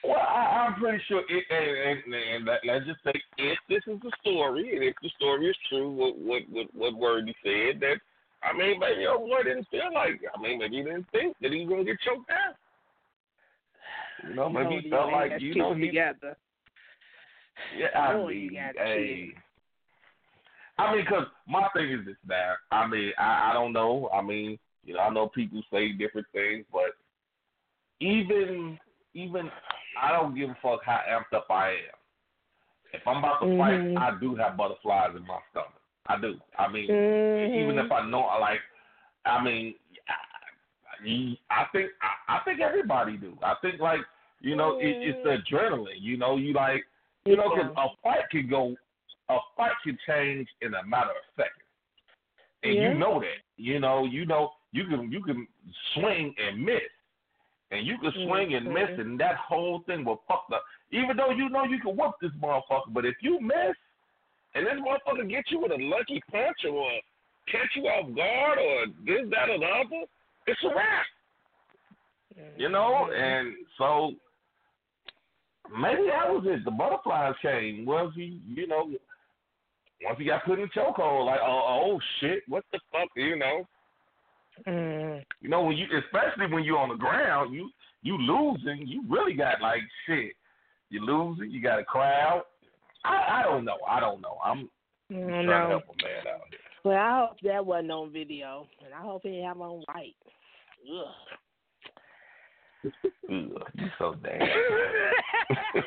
Well, I, I'm pretty sure, it, and, and, and let, let's just say if this is the story, and if the story is true, what what what, what word he said, that I mean, maybe your boy didn't feel like, I mean, maybe he didn't think that he was gonna get choked out. You know, maybe he felt like, you know, he, got together. yeah, I mean, hey. I mean, cause my thing is this now. I mean, I, I don't know. I mean, you know, I know people say different things, but even even I don't give a fuck how amped up I am. If I'm about to Mhm. fight, I do have butterflies in my stomach. I do. I mean, Mhm. even if I know, I like. I mean, I, I think I, I think everybody do. I think like You know, it, it's the adrenaline. You know, you like, you know, because a fight can go, a fight can change in a matter of seconds, and Yeah. you know that. You know, you know, you can you can swing and miss, and you can swing and miss, and that whole thing will fuck up. Even though you know you can whoop this motherfucker, but if you miss, and this motherfucker get you with a lucky punch or catch you off guard or this, that, or the other, it's a wrap. You know, and so maybe that was it. The butterflies came. Was he, you know, once he got put in chokehold, like, oh, oh shit, what the fuck, you know? Mm. You know, when you, especially when you're on the ground, you you losing, you really got like shit. You losing, you got a crowd. I, I don't know. I don't know. I'm I trying don't to know. help a man out here. Well, I hope that wasn't on video, and I hope he didn't have on white. Ugh. Ugh, you so damn.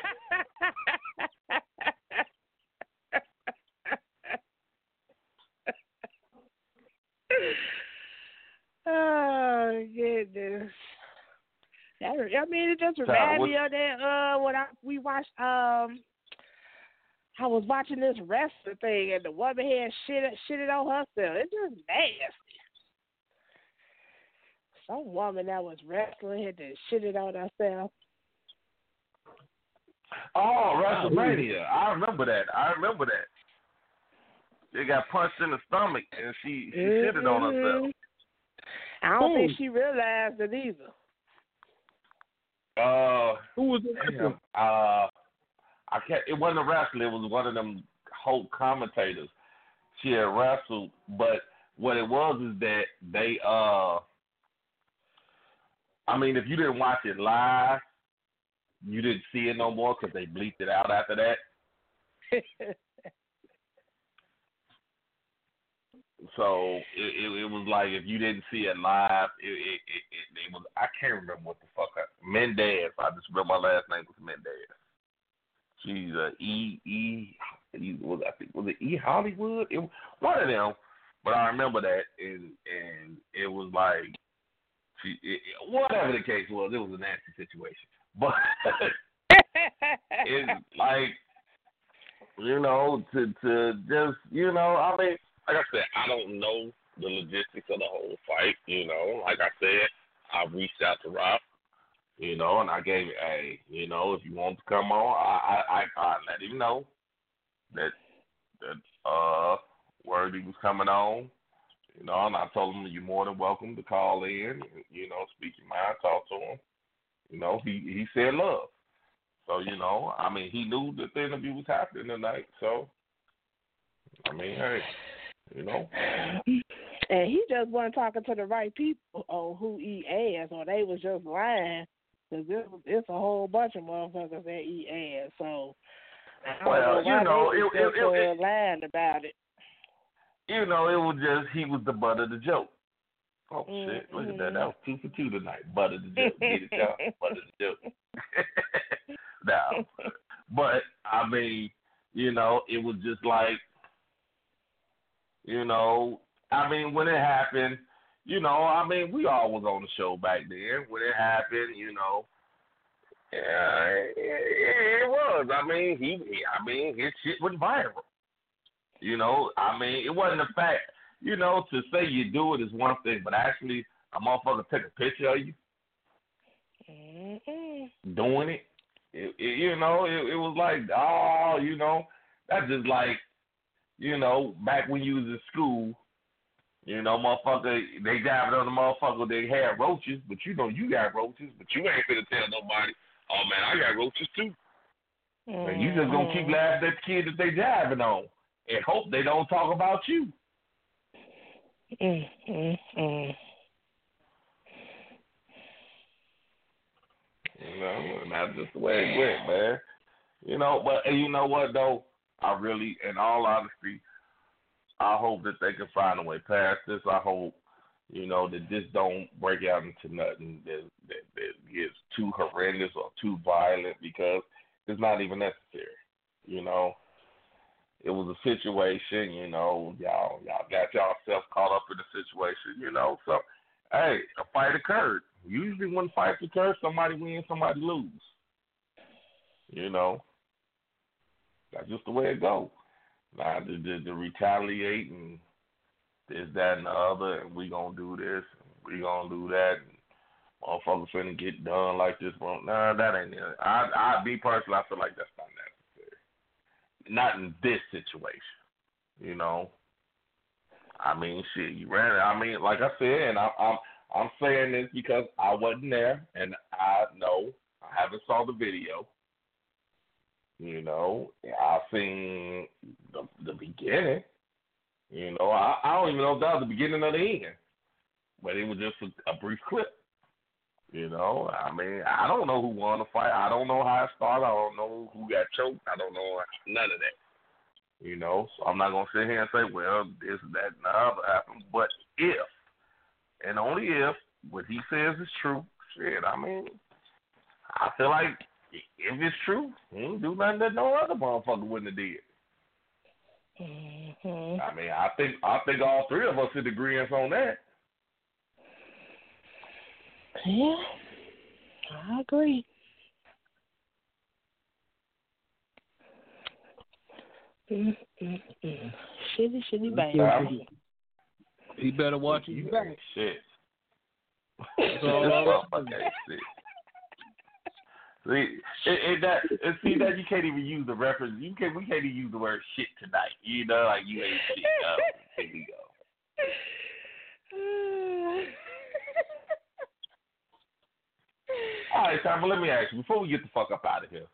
oh goodness. That, I mean, it just Tyler, reminded me of that. Uh, when I we watched. Um, I was watching this wrestling thing, and the woman had shit shitted on herself. It's just nasty. Some woman that was wrestling had to shit it on herself. Oh, WrestleMania. I remember that. I remember that. They got punched in the stomach and she she shitted on herself. I don't Who? think she realized it either. Uh Who was it? damn, uh I can't it wasn't a wrestler, it was one of them whole commentators. She had wrestled, but what it was is that they uh I mean if you didn't watch it live, you didn't see it no more because they bleeped it out after that. So it, it, it was like if you didn't see it live, it it, it, was I can't remember what the fuck I, Mendez. I just remember my last name was Mendez. She's a E E was I think was it E Hollywood? It, one of them, but I remember that and and it was like she it- whatever the case was, it was a nasty situation. But it's like you know to to just you know I mean like I said I don't know the logistics of the whole fight. You know, like I said, I reached out to Rob. You know, and I gave hey, you know, if you want to come on, I I I, I let him know that that uh word he was coming on. You know, and I told him you're more than welcome to call in. You know, speak your mind, talk to him. You know, he he said love. So you know, I mean, he knew that the interview was happening tonight. So, I mean, hey, you know, and he just wasn't talking to the right people on who eat ass, or they was just lying. Cause it's, it's a whole bunch of motherfuckers that eat ass. So, Well, know you know, it- it- it- uh, lying about it. you know, it was just he was the butt of the joke. Oh shit! Look at that. That was two for two tonight. Butt of the joke. Get it, y'all? Butt of the joke. now, but I mean, you know, it was just like, you know, I mean, when it happened, you know, I mean, we all was on the show back then. When it happened, you know, yeah, it, it, was. I mean, he, I mean, his shit went viral. You know, I mean, it wasn't a fact. You know, to say you do it is one thing, but actually, a motherfucker take a picture of you Mhm. doing it. It, it you know, it, it was like, oh, you know, that's just like, you know, back when you was in school, you know, motherfucker, they dived on the motherfucker, they had roaches, but you know you got roaches, but you ain't finna tell nobody, oh man, I got roaches too. And you just gonna keep Mhm. laughing at the kid that they diving on and hope they don't talk about you. Mm, mm, mm. You know, and that's just the way it went, man. You know, but you know what though? I really, in all honesty, I hope that they can find a way past this. I hope, you know, that this don't break out into nothing that that, that gets too horrendous or too violent because it's not even necessary. You know, it was a situation. You know, y'all y'all got yourself caught up in the situation. You know, so hey, a fight occurred. Usually when fights occur, somebody wins, somebody lose. You know, that's just the way it goes. Now to, to, to retaliate and this, that, and the other, and we gonna do this, we gonna do that, and motherfuckers finna get done like this. Well, nah, that ain't it. I, I, be personally, I feel like that's not necessary. Not in this situation, you know. I mean, shit, you ran it. I mean, like I said, and I, I'm, I'm saying this because I wasn't there, and I know I haven't saw the video. You know, I seen the the beginning. You know, I, I don't even know if that was the beginning or the end, but it was just a, a brief clip. You know, I mean, I don't know who won the fight. I don't know how it started. I don't know who got choked. I don't know none of that. You know, so I'm not gonna sit here and say, well, this, that, other happened. But if, and only if, what he says is true, shit, I mean, I feel like if it's true, he ain't do nothing that no other motherfucker wouldn't have did. Mm-hmm. I mean, I think I think all three of us should agree on that. Yeah, I agree. Shitty, shitty bang. He better watch his You back. shit. That's all This I'm motherfucker saying. ain't shit. See, that, see that you can't even use the reference. You can we can't even use the word shit tonight. You know, like you ain't shit. No, here we go. All right, Tom, let me ask you before we get the fuck up out of here.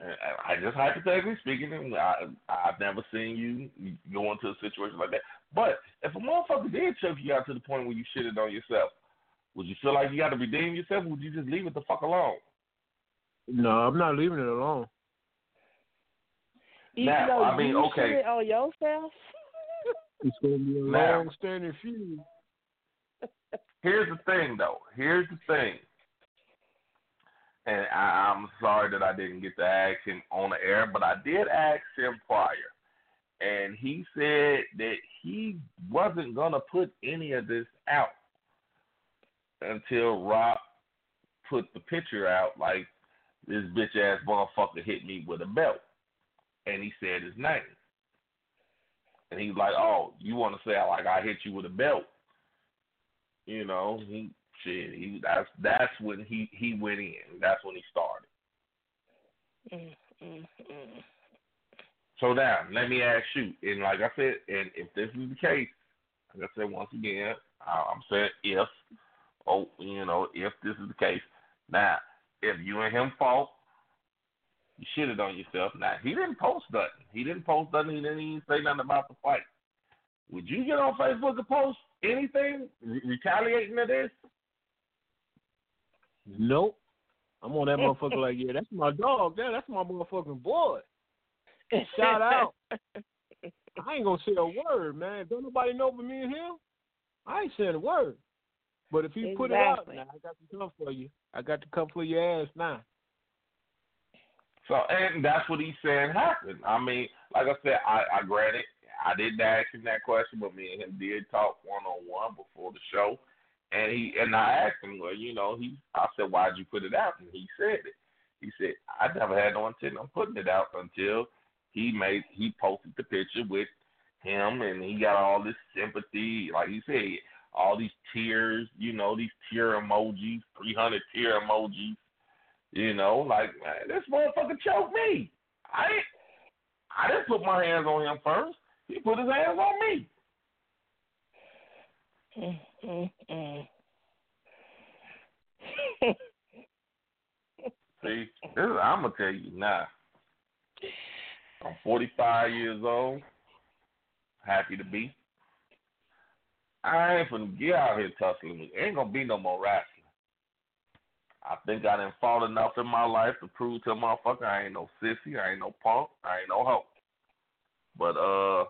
I just hypothetically speaking, I, I've never seen you go into a situation like that. But if a motherfucker did choke you out to the point where you shitted on yourself, would you feel like you got to redeem yourself, or would you just leave it the fuck alone? No, I'm not leaving it alone. Even Now, though I mean, okay. shit on yourself. It's going to be a Now- long-standing feud. Here's the thing, though. Here's the thing. And I, I'm sorry that I didn't get to ask him on the air, but I did ask him prior. And he said that he wasn't going to put any of this out until Rob put the picture out like this bitch ass motherfucker hit me with a belt. And he said his name. And he's like, Oh, you want to say like I hit you with a belt? You know, he shit. He that's that's when he he went in. That's when he started. So now let me ask you, and like I said, and if this is the case, like I said once again, I'm saying if, oh, you know, if this is the case. Now, if you and him fought, you shitted on yourself. Now he didn't post nothing. He didn't post nothing. He didn't even say nothing about the fight. Would you get on Facebook and post anything re- retaliating to this? Nope. I'm on that motherfucker like, yeah, that's my dog. Yeah, that's my motherfucking boy. And shout out. I ain't gonna say a word, man. Don't nobody know but me and him. I ain't saying a word. But if he put it out, now I got to come for you. I got to come for your ass now. So, and that's what he's saying happened. I mean, like I said, I, I granted I didn't ask him that question, but me and him did talk one on one before the show, and he and I asked him, well, you know, he I said, why'd you put it out? And he said it. He said, I never had no intent on putting it out until he made he posted the picture with him, and he got all this sympathy, like he said, all these tears, you know, these tear emojis, three hundred tear emojis. You know, like man, this motherfucker choked me. I didn't, I didn't put my hands on him first. He put his hands on me. See, this is, I'm gonna tell you now. I'm 45 years old. Happy to be. I ain't finna get out here tussling. Ain't gonna be no more wrestling. I think I done fought enough in my life to prove to a motherfucker I ain't no sissy, I ain't no punk, I ain't no hoe. But uh,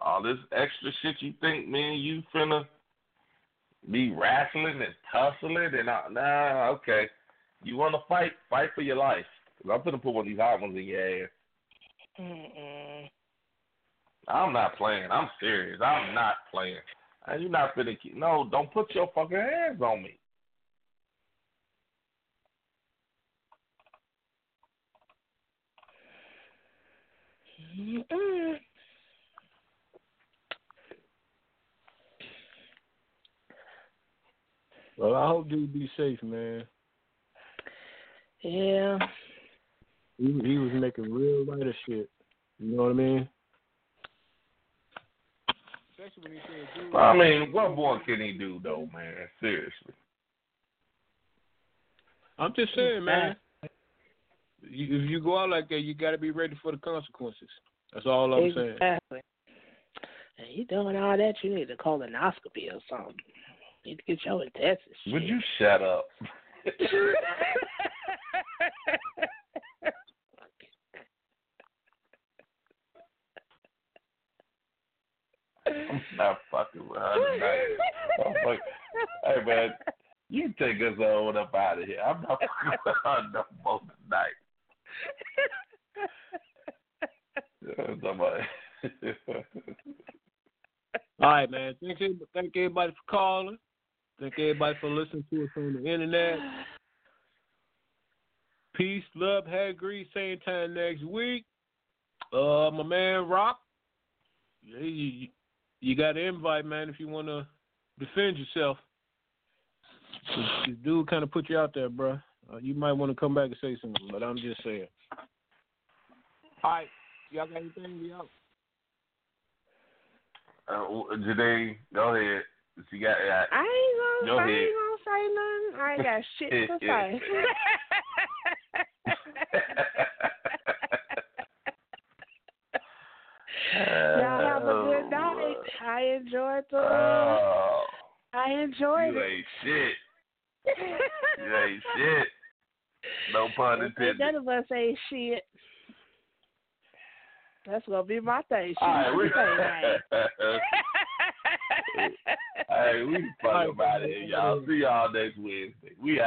all this extra shit you think, man, you finna be wrestling and tussling and uh, nah, okay. You wanna fight? Fight for your life. i I'm gonna put one of these hot ones in your ass. Mm-mm. I'm not playing. I'm serious. I'm not playing. And you're not finna keep. No, don't put your fucking hands on me. Well, I hope dude be safe, man. Yeah. He, he was making real light of shit. You know what I mean? Especially when he said, dude, I mean, what more can he do though, man? Seriously. I'm just saying, man. You, if you go out like that, you got to be ready for the consequences. That's all I'm saying. exactly. And you doing all that, you need a colonoscopy or something. You need to get your intestines. Would you shut up? I'm not fucking with her tonight. I'm fuck- Hey man, you take us on up out of here. I'm not fucking with her no more tonight. Somebody. All right, man. Thank you, thank everybody for calling. Thank everybody for listening to us on the internet. Peace, love, hair grease. Same time next week. Uh, my man Rock. Yeah, you, you got an invite, man. If you want to defend yourself, this, this dude kind of put you out there, bro. Uh, you might want to come back and say something, but I'm just saying. All right, y'all got anything? We out. Uh, Janae, go ahead. She got. Uh, I ain't Go gonna, I ahead. ain't gonna say nothing. I ain't got shit to say. Y'all have a good night. I enjoyed the. Oh, I enjoyed it. you it. ain't shit. You ain't shit. No pun intended. None of us ain't shit. That's gonna be my thing. Shit. All right, we, Say, hey, we fucking out of here, y'all. See y'all next Wednesday. We out.